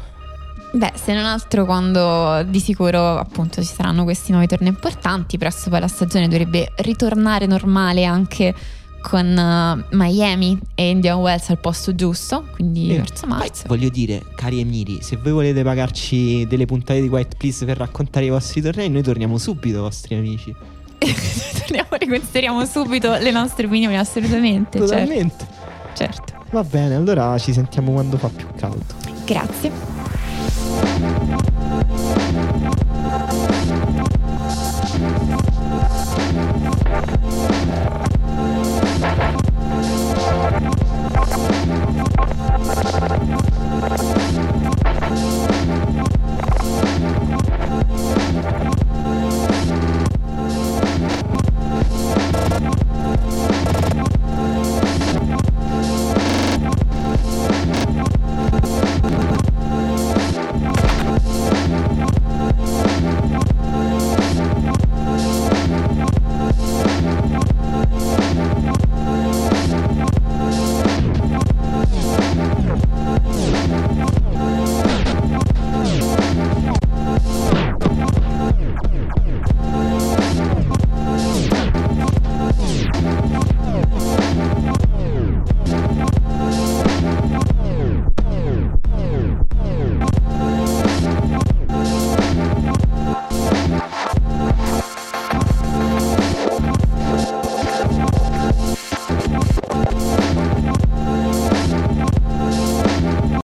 Beh, se non altro quando di sicuro appunto ci saranno questi nuovi tornei importanti, presto poi la stagione dovrebbe ritornare normale anche con eh, Miami e Indian Wells al posto giusto, quindi Eh, verso marzo. voglio dire, cari emiri, se voi volete pagarci delle puntate di White Please per raccontare i vostri tornei, noi torniamo subito, vostri amici. Torniamo, riconsideriamo subito le nostre opinioni, assolutamente. Certo, Totalmente. certo. Va bene, allora ci sentiamo quando fa più caldo. Grazie.